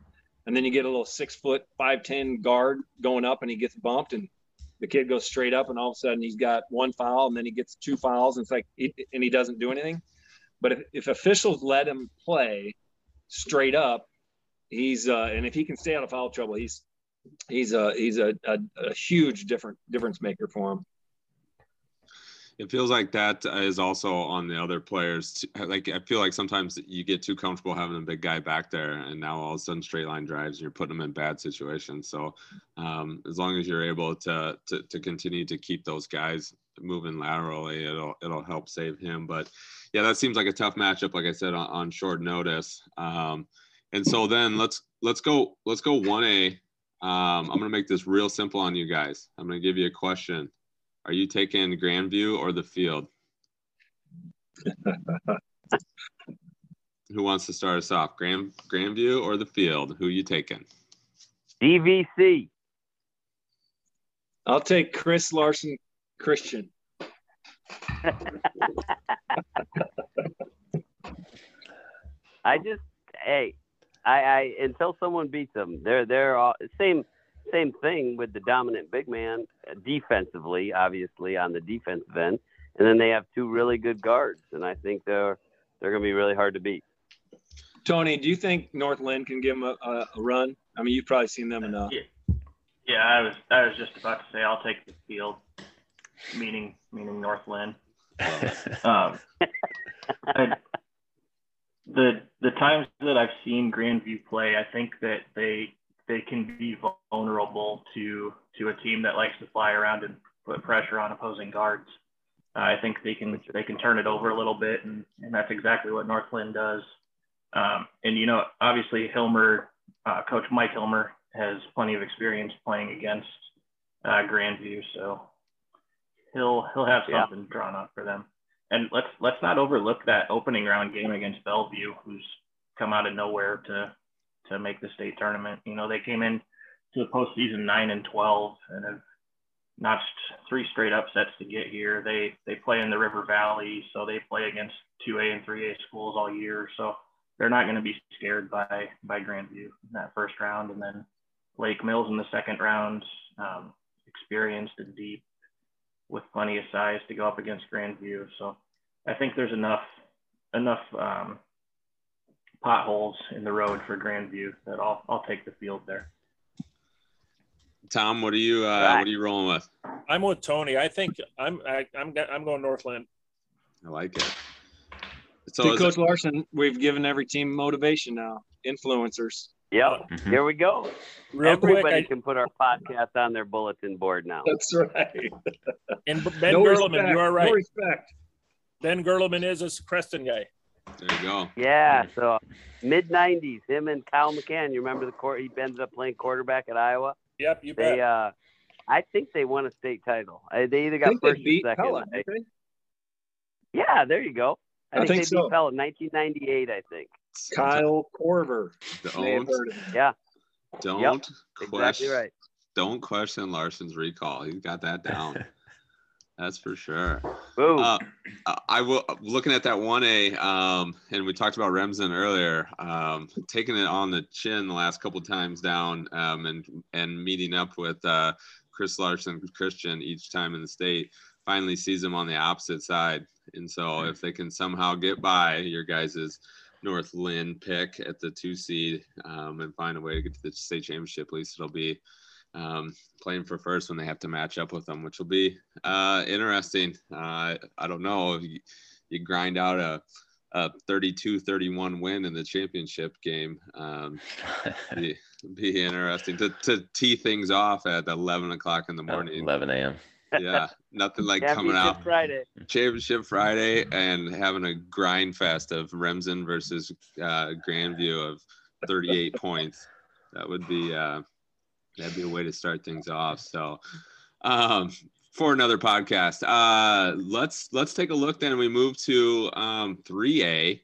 and then you get a little six foot five ten guard going up, and he gets bumped, and the kid goes straight up, and all of a sudden he's got one foul, and then he gets two fouls, and it's like, and he doesn't do anything. But if, if officials let him play straight up, he's uh, and if he can stay out of foul trouble, he's he's a he's a, a, a huge different difference maker for him. It feels like that is also on the other players. Like I feel like sometimes you get too comfortable having a big guy back there, and now all of a sudden straight line drives, and you're putting them in bad situations. So um, as long as you're able to, to to continue to keep those guys moving laterally, it'll it'll help save him. But yeah, that seems like a tough matchup, like I said, on, on short notice. Um, and so then let's let's go let's go one A. Um, I'm gonna make this real simple on you guys. I'm gonna give you a question. Are you taking Grandview or the field? Who wants to start us off? Grand Grandview or the field? Who you taking? DVC. I'll take Chris Larson Christian. I just hey, I, I until someone beats them, they're they're all same same thing with the dominant big man uh, defensively, obviously on the defensive end, and then they have two really good guards, and I think they're they're going to be really hard to beat. Tony, do you think North Linn can give them a, a, a run? I mean, you've probably seen them enough. Yeah. yeah, I was I was just about to say I'll take the field, meaning meaning North Linn. um, I, the the times that I've seen Grandview play, I think that they they can be vulnerable to to a team that likes to fly around and put pressure on opposing guards. Uh, I think they can they can turn it over a little bit, and, and that's exactly what North Linn does. Um, and you know, obviously Hilmer, uh, Coach Mike Hilmer has plenty of experience playing against uh, Grandview, so he'll he'll have something yeah. drawn up for them. And let's let's not overlook that opening round game against Bellevue, who's come out of nowhere to to make the state tournament. You know, they came in to the postseason nine and twelve and have notched three straight upsets to get here. They they play in the River Valley, so they play against two A and three A schools all year. So they're not going to be scared by by Grandview in that first round, and then Lake Mills in the second round, um, experienced and deep with plenty of size to go up against Grandview. So I think there's enough enough um, potholes in the road for Grandview that I'll I'll take the field there. Tom, what are you uh, Right. what are you rolling with? I'm with Tony. I think I'm I, I'm I'm going North Linn. I like it. So So is Coach it- Larson, we've given every team motivation now. Influencers. Yep. Mhm. Here we go. Real Everybody quick, I, can put our podcast on their bulletin board now. That's right. and Ben no Gerleman, respect. you are right. No respect. Ben Gerleman is a Creston guy. there you go. Yeah, so mid '90s, him and Kyle McCann. You remember the court? He ended up playing quarterback at Iowa. Yep, you bet. They, uh, I think they won a state title. Uh, They either I got think they first or second. Pella. I- yeah, there you go. I, I think, think they so. beat Pella in 1998. I think. They? Kyle Korver. Don't heard of him. Yeah, don't exactly question right. don't question Larson's recall. He's got that down. That's for sure. Boom. Uh, I will looking at that one A, um, and we talked about Remsen earlier, um, taking it on the chin the last couple times down, um, and and meeting up with uh, Chris Larson, Christian each time in the state. Finally sees him on the opposite side, and so if they can somehow get by your guys's North Linn pick at the two seed um, and find a way to get to the state championship, at least it'll be um, playing for first when they have to match up with them, which will be uh, interesting. Uh, I don't know you, you grind out a, a 32-31 win in the championship game. Um, be, be interesting to, to tee things off at 11 o'clock in the morning. 11 a.m. Yeah, nothing like coming out Friday. championship Friday and having a grind fest of Remsen versus uh, Grandview of 38 points. That would be uh, that'd be a way to start things off. So um, for another podcast, uh, let's let's take a look then. We move to um, 3A.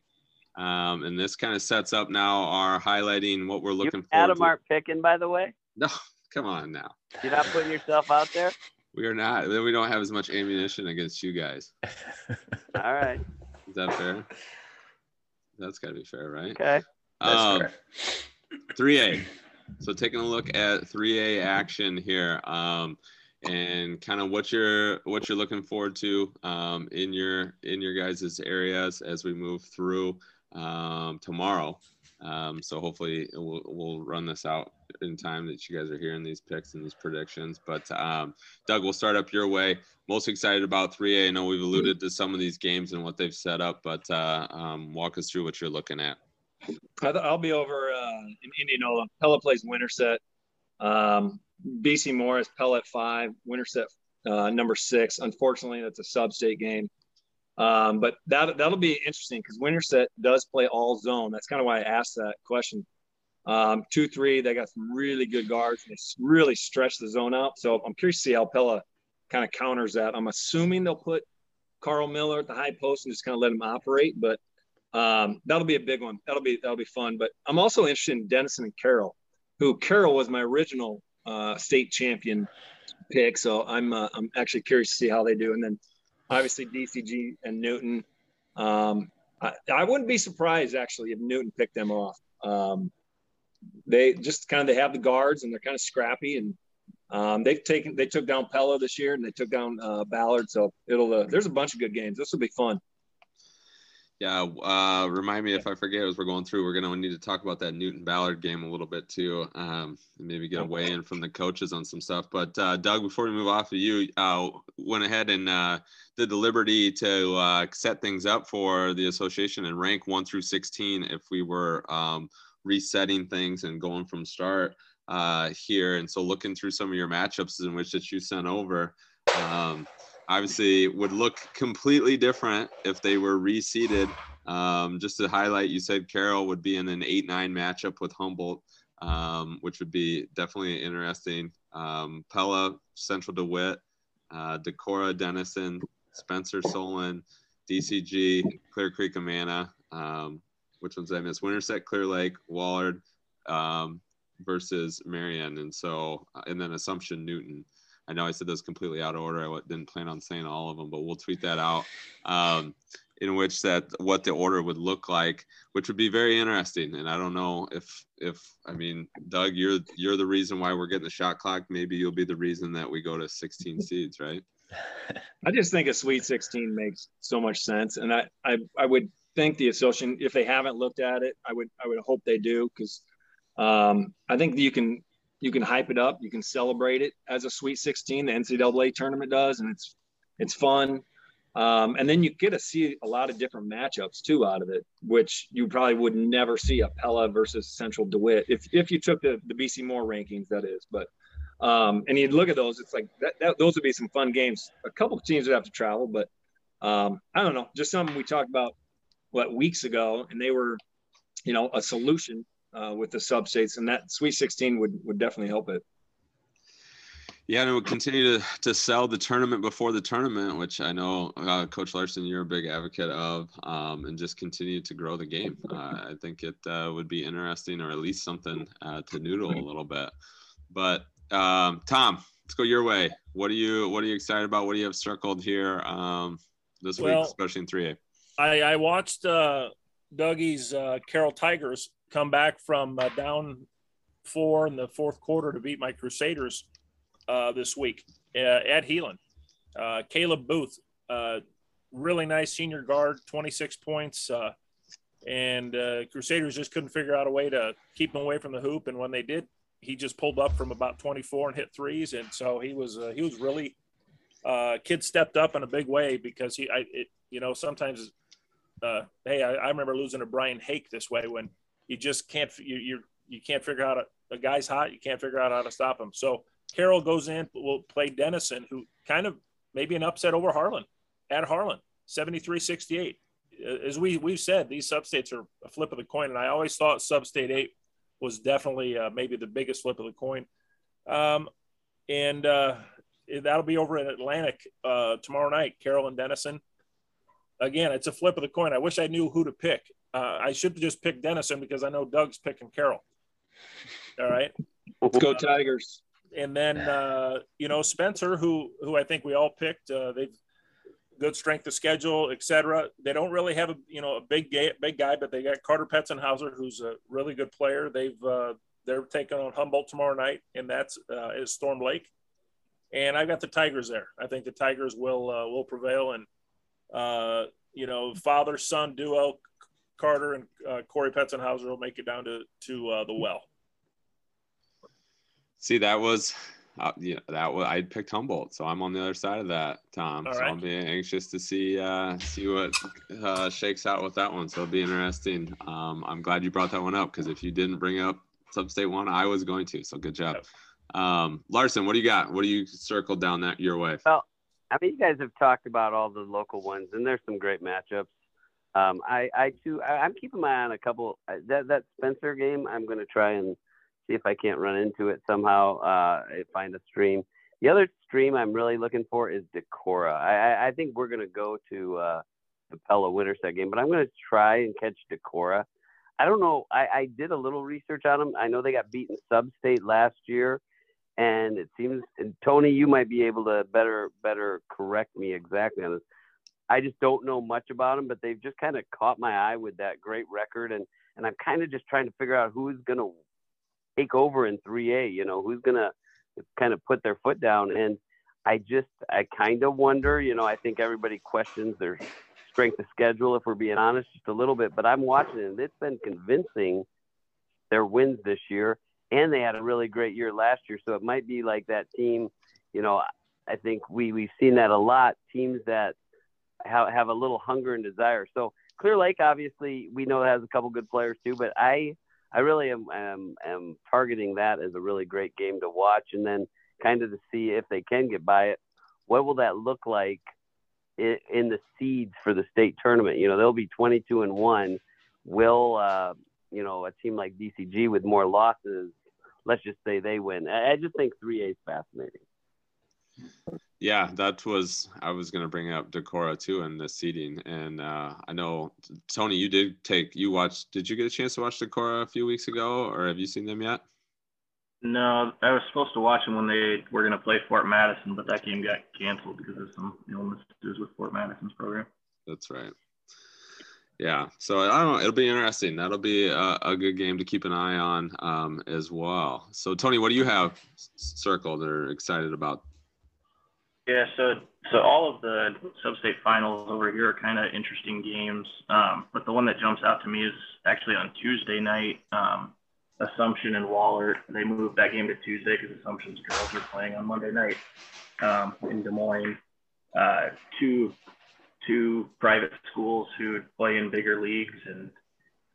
Um, and this kind of sets up now our highlighting what we're looking for. Adam to. aren't picking, by the way. No, come on now. You're not putting yourself out there. We are not. Then we don't have as much ammunition against you guys. All right. Is that fair? That's got to be fair, right? Okay. That's Um, correct. 3A. So taking a look at 3A action here, um, and kind of what you're what you're looking forward to um, in your in your guys' areas as we move through um, tomorrow. Um, so hopefully we'll, we'll run this out in time that you guys are hearing these picks and these predictions. But um, Doug, we'll start up your way. Most excited about 3A. I know we've alluded to some of these games and what they've set up, but uh, um, walk us through what you're looking at. I'll be over uh, in Indianola. Pella plays Winterset. Um, BC Moore's, Pella at five, Winterset uh, number six. Unfortunately, that's a sub-state game. Um, but that that'll be interesting because Winterset does play all zone. That's kind of why I asked that question. Um, two three, they got some really good guards. They s- really stretch the zone out. So I'm curious to see how Pella kind of counters that. I'm assuming they'll put Carl Miller at the high post and just kind of let him operate. But um, that'll be a big one. That'll be that'll be fun. But I'm also interested in Denison and Carroll, who Carroll was my original uh, state champion pick. So I'm uh, I'm actually curious to see how they do. And then obviously DCG and Newton. Um, I, I wouldn't be surprised actually if Newton picked them off. Um, they just kind of they have the guards and they're kind of scrappy and um, they've taken they took down Pella this year and they took down uh, Ballard. So it'll uh, there's a bunch of good games. This will be fun. Yeah, uh, remind me if I forget as we're going through. We're gonna need to talk about that Newton Ballard game a little bit too, um, and maybe get a weigh in from the coaches on some stuff. But uh, Doug, before we move off of you, uh, went ahead and uh, did the liberty to uh, set things up for the association and rank one through sixteen if we were um, resetting things and going from start uh, here. And so looking through some of your matchups in which that you sent over. Um, obviously would look completely different if they were reseeded. Um, just to highlight, you said Carroll would be in an 8 9 matchup with Humboldt, um, which would be definitely interesting. Um, Pella, Central DeWitt, uh, Decorah, Denison, Spencer Solon, DCG, Clear Creek, Amana. Um, which ones did I miss? Winterset, Clear Lake, Wahlert um, versus Marion. And so, uh, and then Assumption Newton. I know I said those completely out of order. I didn't plan on saying all of them, but we'll tweet that out. Um, in which that what the order would look like, which would be very interesting. And I don't know if if I mean, Doug, you're you're the reason why we're getting the shot clock. Maybe you'll be the reason that we go to 16 seeds, right? I just think a Sweet 16 makes so much sense, and I I, I would think the association, if they haven't looked at it, I would I would hope they do because um, I think you can you can hype it up, you can celebrate it as a Sweet 16. The NCAA tournament does, and it's it's fun. Um, and then you get to see a lot of different matchups too out of it, which you probably would never see a Pella versus Central DeWitt if, if you took the, the BC Moore rankings, that is. But um, and you'd look at those, it's like that, that, those would be some fun games. A couple of teams would have to travel, but um, I don't know, just something we talked about what weeks ago, and they were, you know, a solution uh, with the sub states, and that Sweet 16 would would definitely help it. Yeah, and it would continue to, to sell the tournament before the tournament, which I know, uh, Coach Larson, you're a big advocate of, um, and just continue to grow the game. Uh, I think it uh, would be interesting, or at least something uh, to noodle a little bit. But um, Tom, let's go your way. What are you What are you excited about? What do you have circled here um, this well, week, especially in three A? I, I watched uh, Dougie's uh, Carroll Tigers come back from down four in the fourth quarter to beat my Crusaders uh, this week uh, at Heelan. Uh, Caleb Booth, uh, really nice senior guard, 26 points. Uh, and uh, Crusaders just couldn't figure out a way to keep him away from the hoop. And when they did, he just pulled up from about 24 and hit threes. And so he was he was really kid stepped up in a big way because he I it, you know sometimes hey I, I, remember losing to Brian Hake this way when you just can't you you you can't figure out a, a guy's hot you can't figure out how to stop him. So Carroll goes in, will play Denison, who kind of maybe an upset over Harlan at Harlan, 73 68. As we, we've said, these substates are a flip of the coin. And I always thought substate eight was definitely uh, maybe the biggest flip of the coin. Um, and uh, that'll be over in Atlantic uh, tomorrow night, Carroll and Denison. Again, it's a flip of the coin. I wish I knew who to pick. Uh, I should just pick Denison because I know Doug's picking Carroll. All right. Let's go Tigers and then uh, you know Spencer, who who I think we all picked. Uh, they've good strength of schedule, etc. They don't really have a you know a big guy, big guy, but they got Carter Petzenhauser, who's a really good player. They've uh, they're taking on Humboldt tomorrow night, and that's uh, is Storm Lake. And I've got the Tigers there. I think the Tigers will uh, will prevail, and uh, you know father son duo, Carter and uh, Corey Petzenhauser will make it down to to uh, the well. See, that was, uh, yeah, that was I picked Humboldt, so I'm on the other side of that, Tom. All so right. I'll be anxious to see uh, see what uh, shakes out with that one. So it'll be interesting. Um, I'm glad you brought that one up because if you didn't bring up Substate one, I was going to. So good job, um, Larson. What do you got? What do you circled down that your way? Well, I mean, you guys have talked about all the local ones, and there's some great matchups. Um, I, I too, I, am keeping my eye on a couple. Uh, that that Spencer game, I'm going to try and see if I can't run into it somehow. Uh, find a stream. The other stream I'm really looking for is Decorah. I, I think we're gonna go to uh, the Pella Winterset game, but I'm gonna try and catch Decorah. I don't know. I, I did a little research on them. I know they got beaten sub-state last year, and it seems. And Tony, you might be able to better better correct me exactly on this. I just don't know much about them, but they've just kind of caught my eye with that great record, and and I'm kind of just trying to figure out who's gonna take over in 3A. You know, who's going to kind of put their foot down? And I just, I kind of wonder, you know, I think everybody questions their strength of schedule, if we're being honest, just a little bit. But I'm watching it, and it's been convincing their wins this year. And they had a really great year last year. So it might be like that team, you know, I think we, we've seen that a lot. Teams that have, have a little hunger and desire. So Clear Lake, obviously, we know has a couple good players too, but I, I really am, am, am targeting that as a really great game to watch, and then kind of to see if they can get by it. What will that look like in, in the seeds for the state tournament? You know, they'll be 22 and one. Will uh, you know a team like DCG with more losses? Let's just say they win. I, I just think 3A is fascinating. Yeah, that was I was going to bring up Decorah too in the seating, and uh, I know Tony, you did take you watched. Did you get a chance to watch Decorah a few weeks ago, or have you seen them yet? No, I was supposed to watch them when they were going to play Fort Madison, but that game got canceled because of some illnesses with Fort Madison's program. That's right. Yeah, so I don't know. It'll be interesting. That'll be a, a good game to keep an eye on um, as well. So, Tony, what do you have circled or excited about yeah, so so all of the sub-state finals over here are kind of interesting games, um, but the one that jumps out to me is actually on Tuesday night. Um, Assumption and Wahlert. They moved that game to Tuesday because Assumption's girls were playing on Monday night um, in Des Moines. Uh, two two private schools who play in bigger leagues and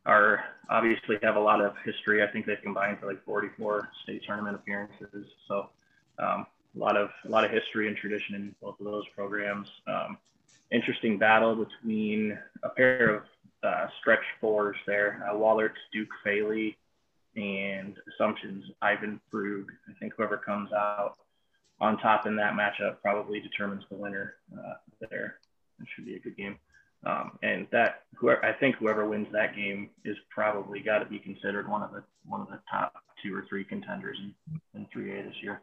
are obviously have a lot of history. I think they've combined for like 44 state tournament appearances. So um, a lot of a lot of history and tradition in both of those programs. Um, interesting battle between a pair of uh, stretch fours there. Uh, Wahlert's Duke Faley and Assumption's Ivan Frug. I think whoever comes out on top in that matchup probably determines the winner uh, there. It should be a good game. Um, and that whoever I think whoever wins that game is probably got to be considered one of the one of the top two or three contenders in, in 3A this year.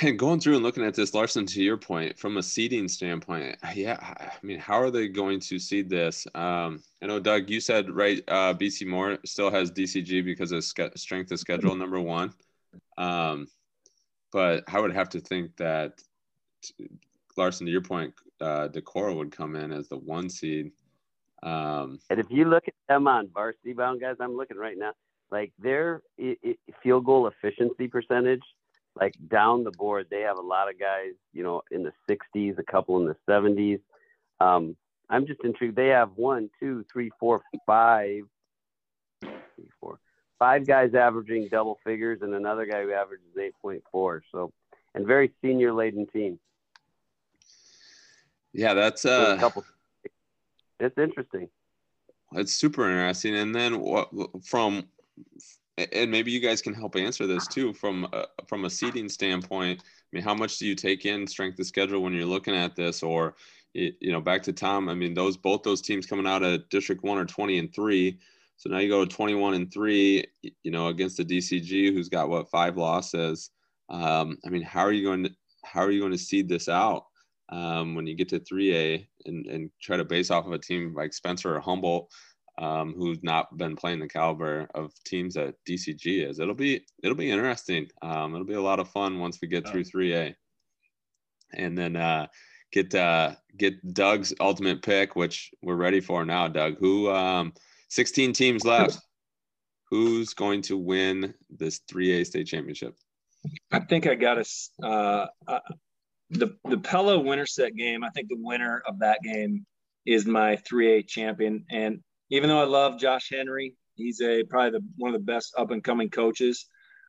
And going through and looking at this, Larson, to your point, from a seeding standpoint, yeah, I mean, how are they going to seed this? Um, I know, Doug, you said right, uh, BC Moore still has DCG because of strength of schedule number one. Um, but I would have to think that Larson, to your point, uh, Decorah would come in as the one seed. Um, and if you look at them on varsity bound guys, I'm looking right now, like their it, it, field goal efficiency percentage like down the board, they have a lot of guys, you know, in the 60s, a couple in the 70s. Um, I'm just intrigued. They have one, two, three, four, five, three, four, five guys averaging double figures, and another guy who averages 8.4. So, and very senior laden team. Yeah, that's uh, a couple. It's interesting. It's super interesting. And then what from and maybe you guys can help answer this too from a, from a seating standpoint. I mean, how much do you take in strength of schedule when you're looking at this, or you know, back to Tom. I mean, those both those teams coming out of District One are 20 and three. So now you go to 21 and three. You know, against the DCG, who's got what five losses. Um, I mean, how are you going to how are you going to seed this out um, when you get to 3A and, and try to base off of a team like Spencer or Humboldt? Um, who's not been playing the caliber of teams that DCG is. It'll be it'll be interesting. Um, it'll be a lot of fun once we get through 3A, and then uh, get uh, get Doug's ultimate pick, which we're ready for now. Doug, who um, 16 teams left. Who's going to win this 3A state championship? I think I got a uh, uh, the the Pella Winterset game. I think the winner of that game is my 3A champion, and even though I love Josh Henry, he's a probably the, one of the best up and coming coaches.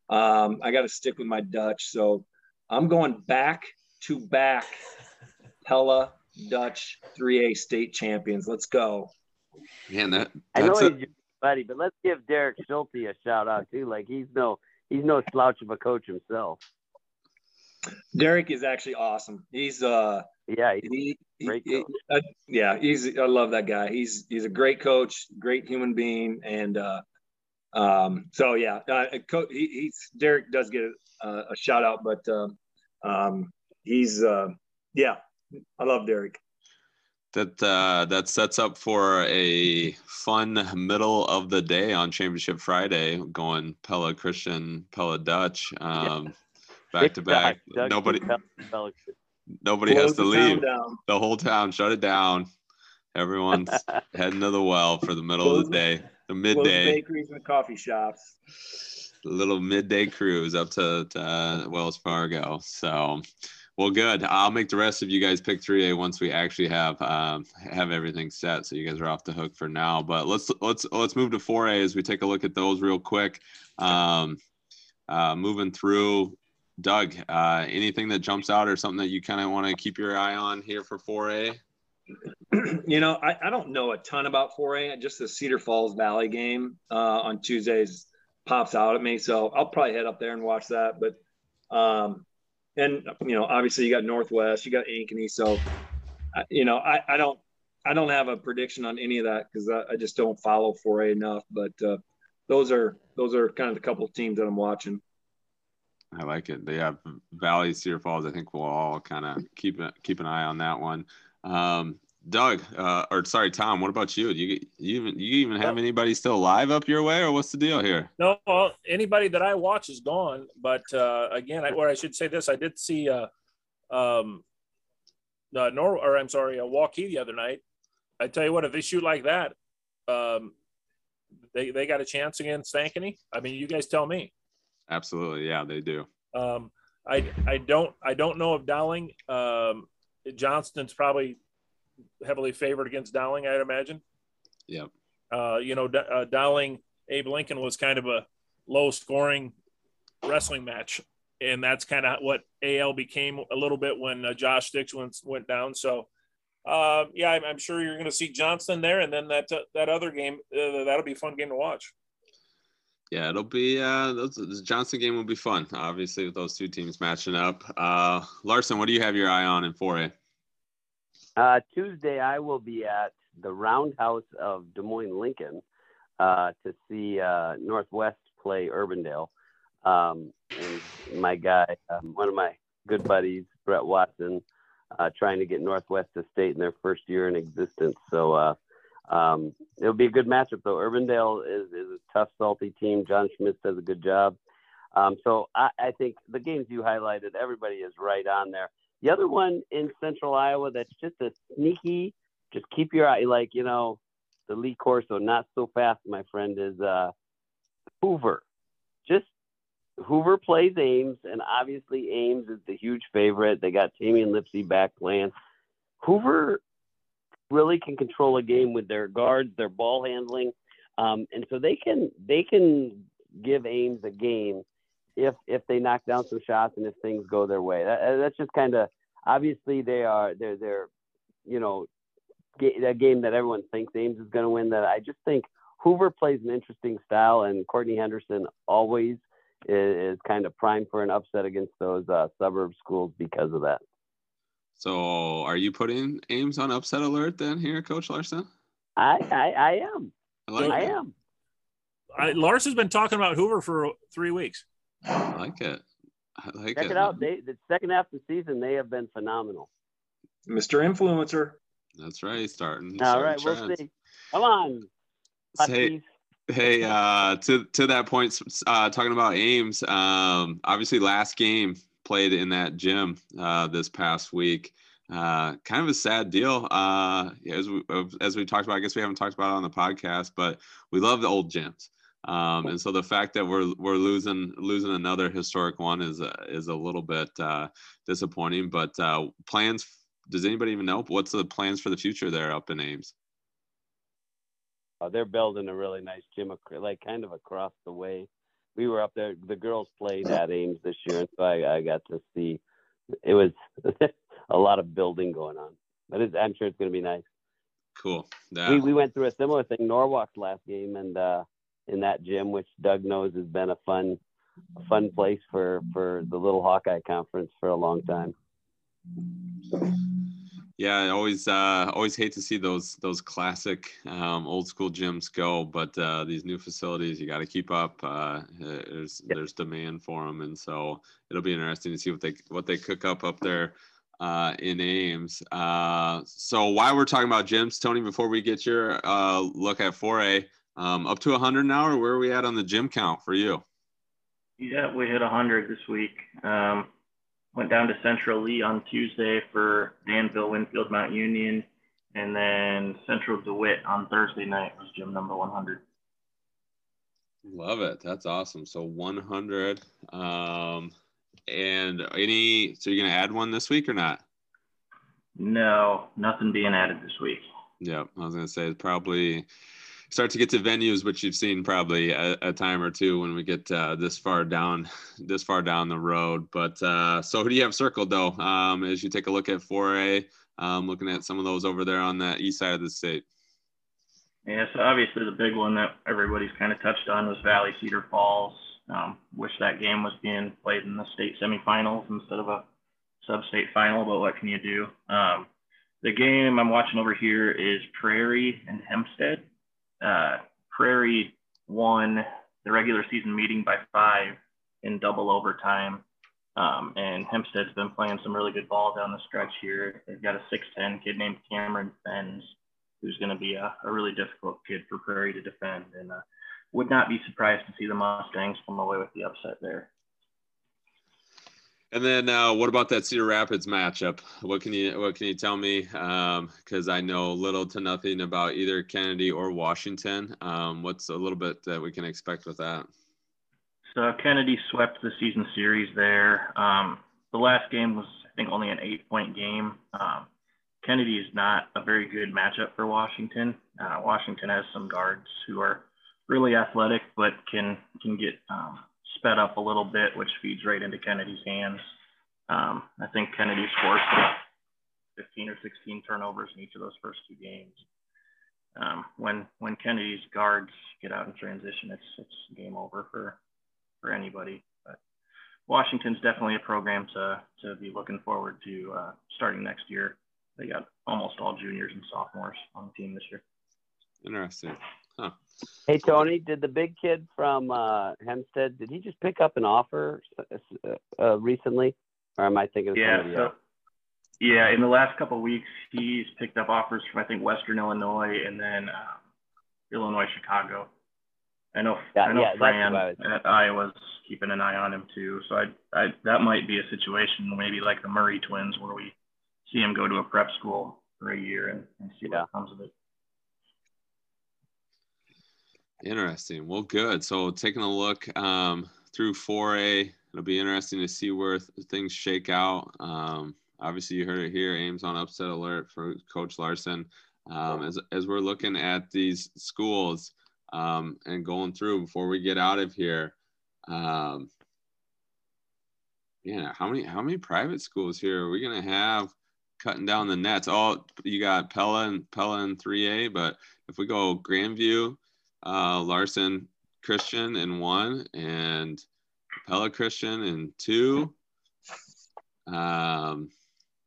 Um, I got to stick with my Dutch, so I'm going back to back Pella Dutch 3A state champions. Let's go. Man, that I know a- he's your buddy, but let's give Derek Schulte a shout out too. Like he's no he's no slouch of a coach himself. Derek is actually awesome. He's uh yeah, he, great he, uh, yeah, he's I love that guy. He's he's a great coach, great human being, and uh, um, so yeah, uh, he, he's Derek does get a, a shout out, but um, um, he's uh, yeah, I love Derek. That uh, that sets up for a fun middle of the day on Championship Friday, going Pella Christian, Pella Dutch, um, back to back. Nobody. Pella, Nobody has to leave. The whole town shut it down. Everyone's heading to the well for the middle Close, of the day, the midday. The bakeries and coffee shops. The little midday cruise up to, to uh, Wells Fargo. So, well, good. I'll make the rest of you guys pick 3A once we actually have um, have everything set. So you guys are off the hook for now. But let's let's let's move to 4A as we take a look at those real quick. Um, uh, moving through Doug, uh, anything that jumps out or something that you kind of want to keep your eye on here for 4A? You know, I, I, don't know a ton about 4A. Just the Cedar Falls Valley game uh, on Tuesdays pops out at me. So I'll probably head up there and watch that. But, um, and, you know, obviously you got Northwest, you got Ankeny. So, you know, I, I don't, I don't have a prediction on any of that because I, I, just don't follow 4A enough. But uh, those are those are kind of the couple of teams that I'm watching. I like it. They have Valley, Cedar Falls. I think we'll all kind of keep keep an eye on that one. Um, Doug, uh, or sorry, Tom. What about you? You, you even you even have anybody still alive up your way, or what's the deal here? No, well, anybody that I watch is gone. But uh, again, I, or I should say this: I did see uh, um, uh, Nor, or I'm sorry, a uh, Waukee the other night. I tell you what, if they shoot like that, um, they, they got a chance against Ankeny? I mean, you guys tell me. Absolutely, yeah, they do. Um, I I don't I don't know if Dowling um, Johnston's probably heavily favored against Dowling. I'd imagine. Yeah. Uh, you know, D- uh, Dowling Abe Lincoln was kind of a low scoring wrestling match, and that's kind of what AL became a little bit when uh, Josh Sticks went went down. So. Uh, yeah, I'm, I'm sure you're going to see Johnston there, and then that uh, that other game uh, that'll be a fun game to watch. Yeah, it'll be uh the Johnston game will be fun, obviously, with those two teams matching up. Uh Larson, what do you have your eye on in 4A? Uh, Tuesday, I will be at the Roundhouse of Des Moines Lincoln uh, to see uh, Northwest play Urbandale. Um, and my guy, um, one of my good buddies, Brett Watson, uh, trying to get Northwest to state in their first year in existence. So uh, um, it'll be a good matchup, though. Urbandale is, is a tough, salty team. John Schmitz does a good job. Um, so I, I think the games you highlighted, everybody is right on there. The other one in Central Iowa that's just a sneaky, just keep your eye, like you know, the Lee Corso, not so fast, my friend, is uh, Hoover. Just Hoover plays Ames, and obviously Ames is the huge favorite. They got Tamin Lipsey back playing. Hoover really can control a game with their guards, their ball handling, um, and so they can they can give Ames a game if if they knock down some shots and if things go their way. That, that's just kind of obviously they are they're they're you know a game that everyone thinks Ames is going to win. That I just think Hoover plays an interesting style, and Courtney Henderson always is, is kind of primed for an upset against those uh, suburb schools because of that. So, are you putting Ames on upset alert then here, Coach Larson? I I, I am. I, like I am. I, Lars has been talking about Hoover for three weeks. I like it. I like it. Check it out. They the second half of the season they have been phenomenal. Mr. Influencer. That's right. Starting. All starting right, we'll see. Come on. Hey, hey, uh, to to that point, uh, talking about Ames. Um, obviously, last game played in that gym uh, this past week. Uh, kind of a sad deal. Uh, as we as we talked about, I guess we haven't talked about it on the podcast, but we love the old gyms. Um, and so the fact that we're we're losing losing another historic one is a, is a little bit uh, disappointing. But uh, plans? Does anybody even know what's the plans for the future there up in Ames? Uh, they're building a really nice gym, like kind of across the way. We were up there. The girls played at Ames this year, and so I, I got to see. It was a lot of building going on, but it's, I'm sure it's going to be nice. Cool. That, We we went through a similar thing Norwalk's last game, and uh, in that gym, which Doug knows has been a fun, a fun place for for the little Hawkeye conference for a long time. Yeah, I always uh, always hate to see those those classic um, old school gyms go, but uh, these new facilities you got to keep up. Uh, there's Yeah. there's demand for them, and so it'll be interesting to see what they what they cook up up there uh, in Ames. Uh, so while we're talking about gyms, Tony, before we get your uh, look at 4A, um, up to 100 now, or where are we at on the gym count for you? Yeah, we hit 100 this week. Um, went down to Central Lee on Tuesday for Danville, Winfield, Mount Union, and then Central DeWitt on Thursday night was gym number 100. Love it. That's awesome. So 100. Um, and any, so you're going to add one this week or not? No, nothing being added this week. Yeah, I was going to say it's probably start to get to venues, which you've seen probably a, a time or two when we get uh, this far down, this far down the road. But uh, so who do you have circled though? Um, as you take a look at 4A, um, looking at some of those over there on the east side of the state. Yeah, so obviously the big one that everybody's kind of touched on was Valley Cedar Falls. Um, wish that game was being played in the state semifinals instead of a sub-state final, but what can you do? Um, the game I'm watching over here is Prairie and Hempstead. Uh, Prairie won the regular season meeting by five in double overtime. Um, and Hempstead's been playing some really good ball down the stretch here. They've got a 6'10 kid named Cameron Fens, who's going to be a, a really difficult kid for Prairie to defend. And uh, would not be surprised to see the Mustangs come away with the upset there. And then, uh, what about that Cedar Rapids matchup? What can you what can you tell me? Because um, I know little to nothing about either Kennedy or Washington. Um, what's a little bit that we can expect with that? So Kennedy swept the season series there. Um, the last game was, I think, only an eight-point game. Um, Kennedy is not a very good matchup for Washington. Uh, Washington has some guards who are really athletic, but can can get um, sped up a little bit, which feeds right into Kennedy's hands. Um, I think Kennedy scores 15 or 16 turnovers in each of those first two games. Um, when when Kennedy's guards get out in transition, it's it's game over for for anybody. But Washington's definitely a program to to be looking forward to uh, starting next year. They got almost all juniors and sophomores on the team this year. Interesting. Huh. Hey Tony, did the big kid from uh, Hempstead did he just pick up an offer uh, uh, recently, or am I thinking of yeah, somebody so, else? Yeah, in the last couple of weeks, he's picked up offers from I think Western Illinois and then um, Illinois Chicago. I know Yeah, I know yeah, Fran what I was- at Iowa's keeping an eye on him too. So I, I that might be a situation maybe like the Murray twins where we see him go to a prep school for a year and, and see Yeah. what comes of it. Interesting. Well, good. So taking a look um, through 4A, it'll be interesting to see where th- things shake out. Um, obviously, you heard it here. Ames on upset alert for Coach Larson. Um, as as we're looking at these schools um, and going through before we get out of here. Um, yeah, how many how many private schools here are we gonna have cutting down the nets? Oh, you got Pella and Pella in 3A, but if we go Grandview, uh, Larson Christian in one and Pella Christian in two. Um,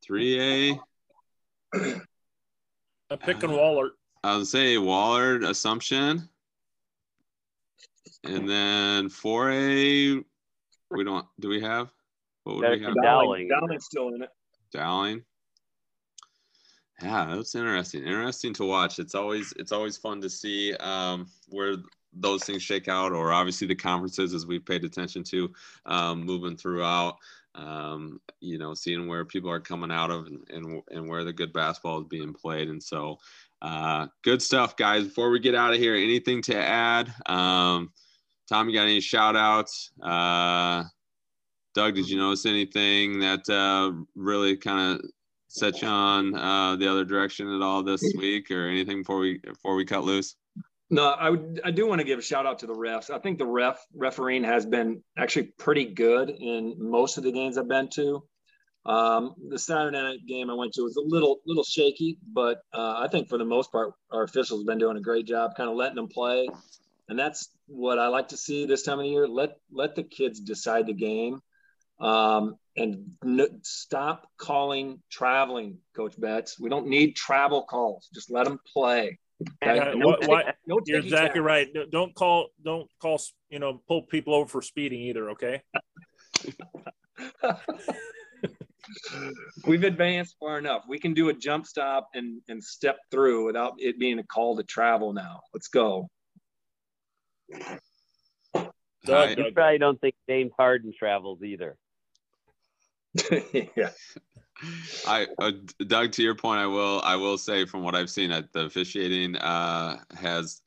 3A, I'm picking Wahlert. I would say Wahlert Assumption. And then 4A, we don't, do we have? What would we have? Dowling. Dowling's still in it. Dowling. Yeah, that's interesting. Interesting to watch. It's always it's always fun to see um, where those things shake out, or obviously the conferences as we've paid attention to um, moving throughout. Um, you know, seeing where people are coming out of and, and and where the good basketball is being played. And so, uh, good stuff, guys. Before we get out of here, anything to add? Um, Tom, you got any shout outs? Uh, Doug, did you notice anything that uh, really kind of set you on uh, the other direction at all this week, or anything before we before we cut loose? No, I would. I do want to give a shout out to the refs. I think the ref refereeing has been actually pretty good in most of the games I've been to. Um, the Saturday night game I went to was a little little shaky, but uh, I think for the most part our officials have been doing a great job, kind of letting them play, and that's what I like to see this time of year. Let let the kids decide the game, um, and n- stop calling traveling, Coach Betts. We don't need travel calls. Just let them play. Okay? Uh, No what- what- no You're exactly tack. right. Don't call, don't call, you know, pull people over for speeding either. Okay. We've advanced far enough. We can do a jump stop and and step through without it being a call to travel. Now, let's go. Doug, Hi. You probably don't think James Harden travels either. yeah. I, uh, Doug, to your point, I will, I will say from what I've seen that the officiating uh, has,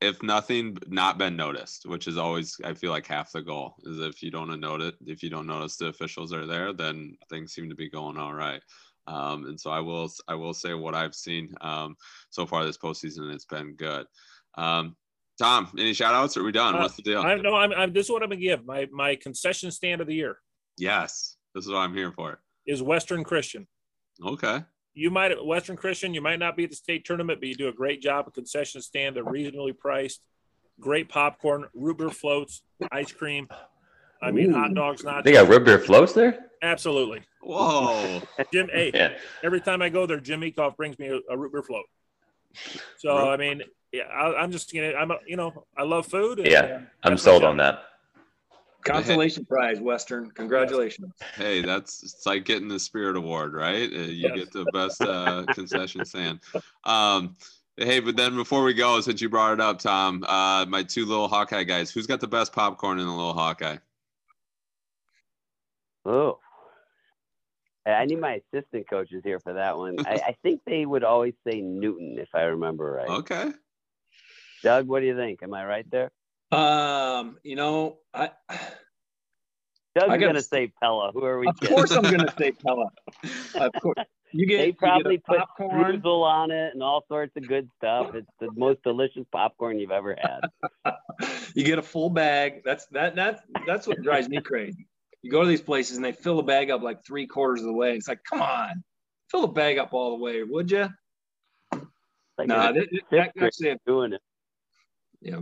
if nothing, not been noticed, which is always, I feel like half the goal is if you don't notice, if you don't notice the officials are there, then things seem to be going all right. Um, and so I will, I will say what I've seen um, so far this postseason, it's been good. Um, Tom, any shout outs? Are we done? Uh, What's the deal? I no, I'm, I'm. This is what I'm gonna give my my concession stand of the year yes, this is what I'm here for. is Western Christian. Okay. You might Western Christian. You might not be at the state tournament, but you do a great job at concession stand. They're reasonably priced. Great popcorn, root beer floats, ice cream. I mean, hot dogs, not They got root beer floats there. absolutely. Whoa. Jim, hey, Yeah. every time I go there, Jim Ecoff brings me a, a root beer float. So I mean, yeah, I, I'm just gonna, I'm, a, you know, I love food. And, Yeah, uh, I'm sold on that. Consolation prize, Western. Congratulations. Hey, that's it's like getting the Spirit Award, right? Uh, you Yes. get the best uh, concession stand. Um, hey, but then before we go, since you brought it up, Tom, uh, my two little Hawkeye guys, who's got the best popcorn in the little Hawkeye? Oh, I need my assistant coaches here for that one. I, I think they would always say Newton, if I remember right. Okay. Doug, what do you think? Am I right there? Um, you know, I Doug's going to say Pella. Who are we of kidding? course I'm gonna say Pella. Of course. You get They probably get a put popcorn. streusel on it and all sorts of good stuff. It's the most delicious popcorn you've ever had. you get a full bag. That's that that that's what drives me crazy. You go to these places and they fill a bag up like three quarters of the way. It's like, come on, fill the bag up all the way, would you? Like Nah, a that, that, fifth grade actually, doing it. yeah.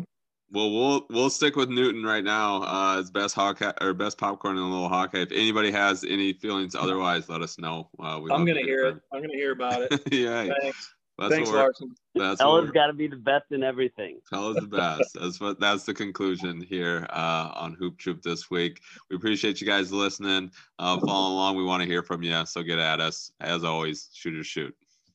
Well, we'll we'll stick with Newton right now uh, as best Hawkeye or best popcorn in the little Hawkeye. If anybody has any feelings otherwise, let us know. Uh, we I'm love to gonna hear it. from I'm gonna hear about it. yeah, Thanks, that's thanks, what we're, Larson. that's what Pella's we're, got to be the best in everything. Tell us the best. That's what that's the conclusion here uh, on Hoop Troop this week. We appreciate you guys listening, uh, following along. We want to hear from you, so get at us. As always, shooters shoot.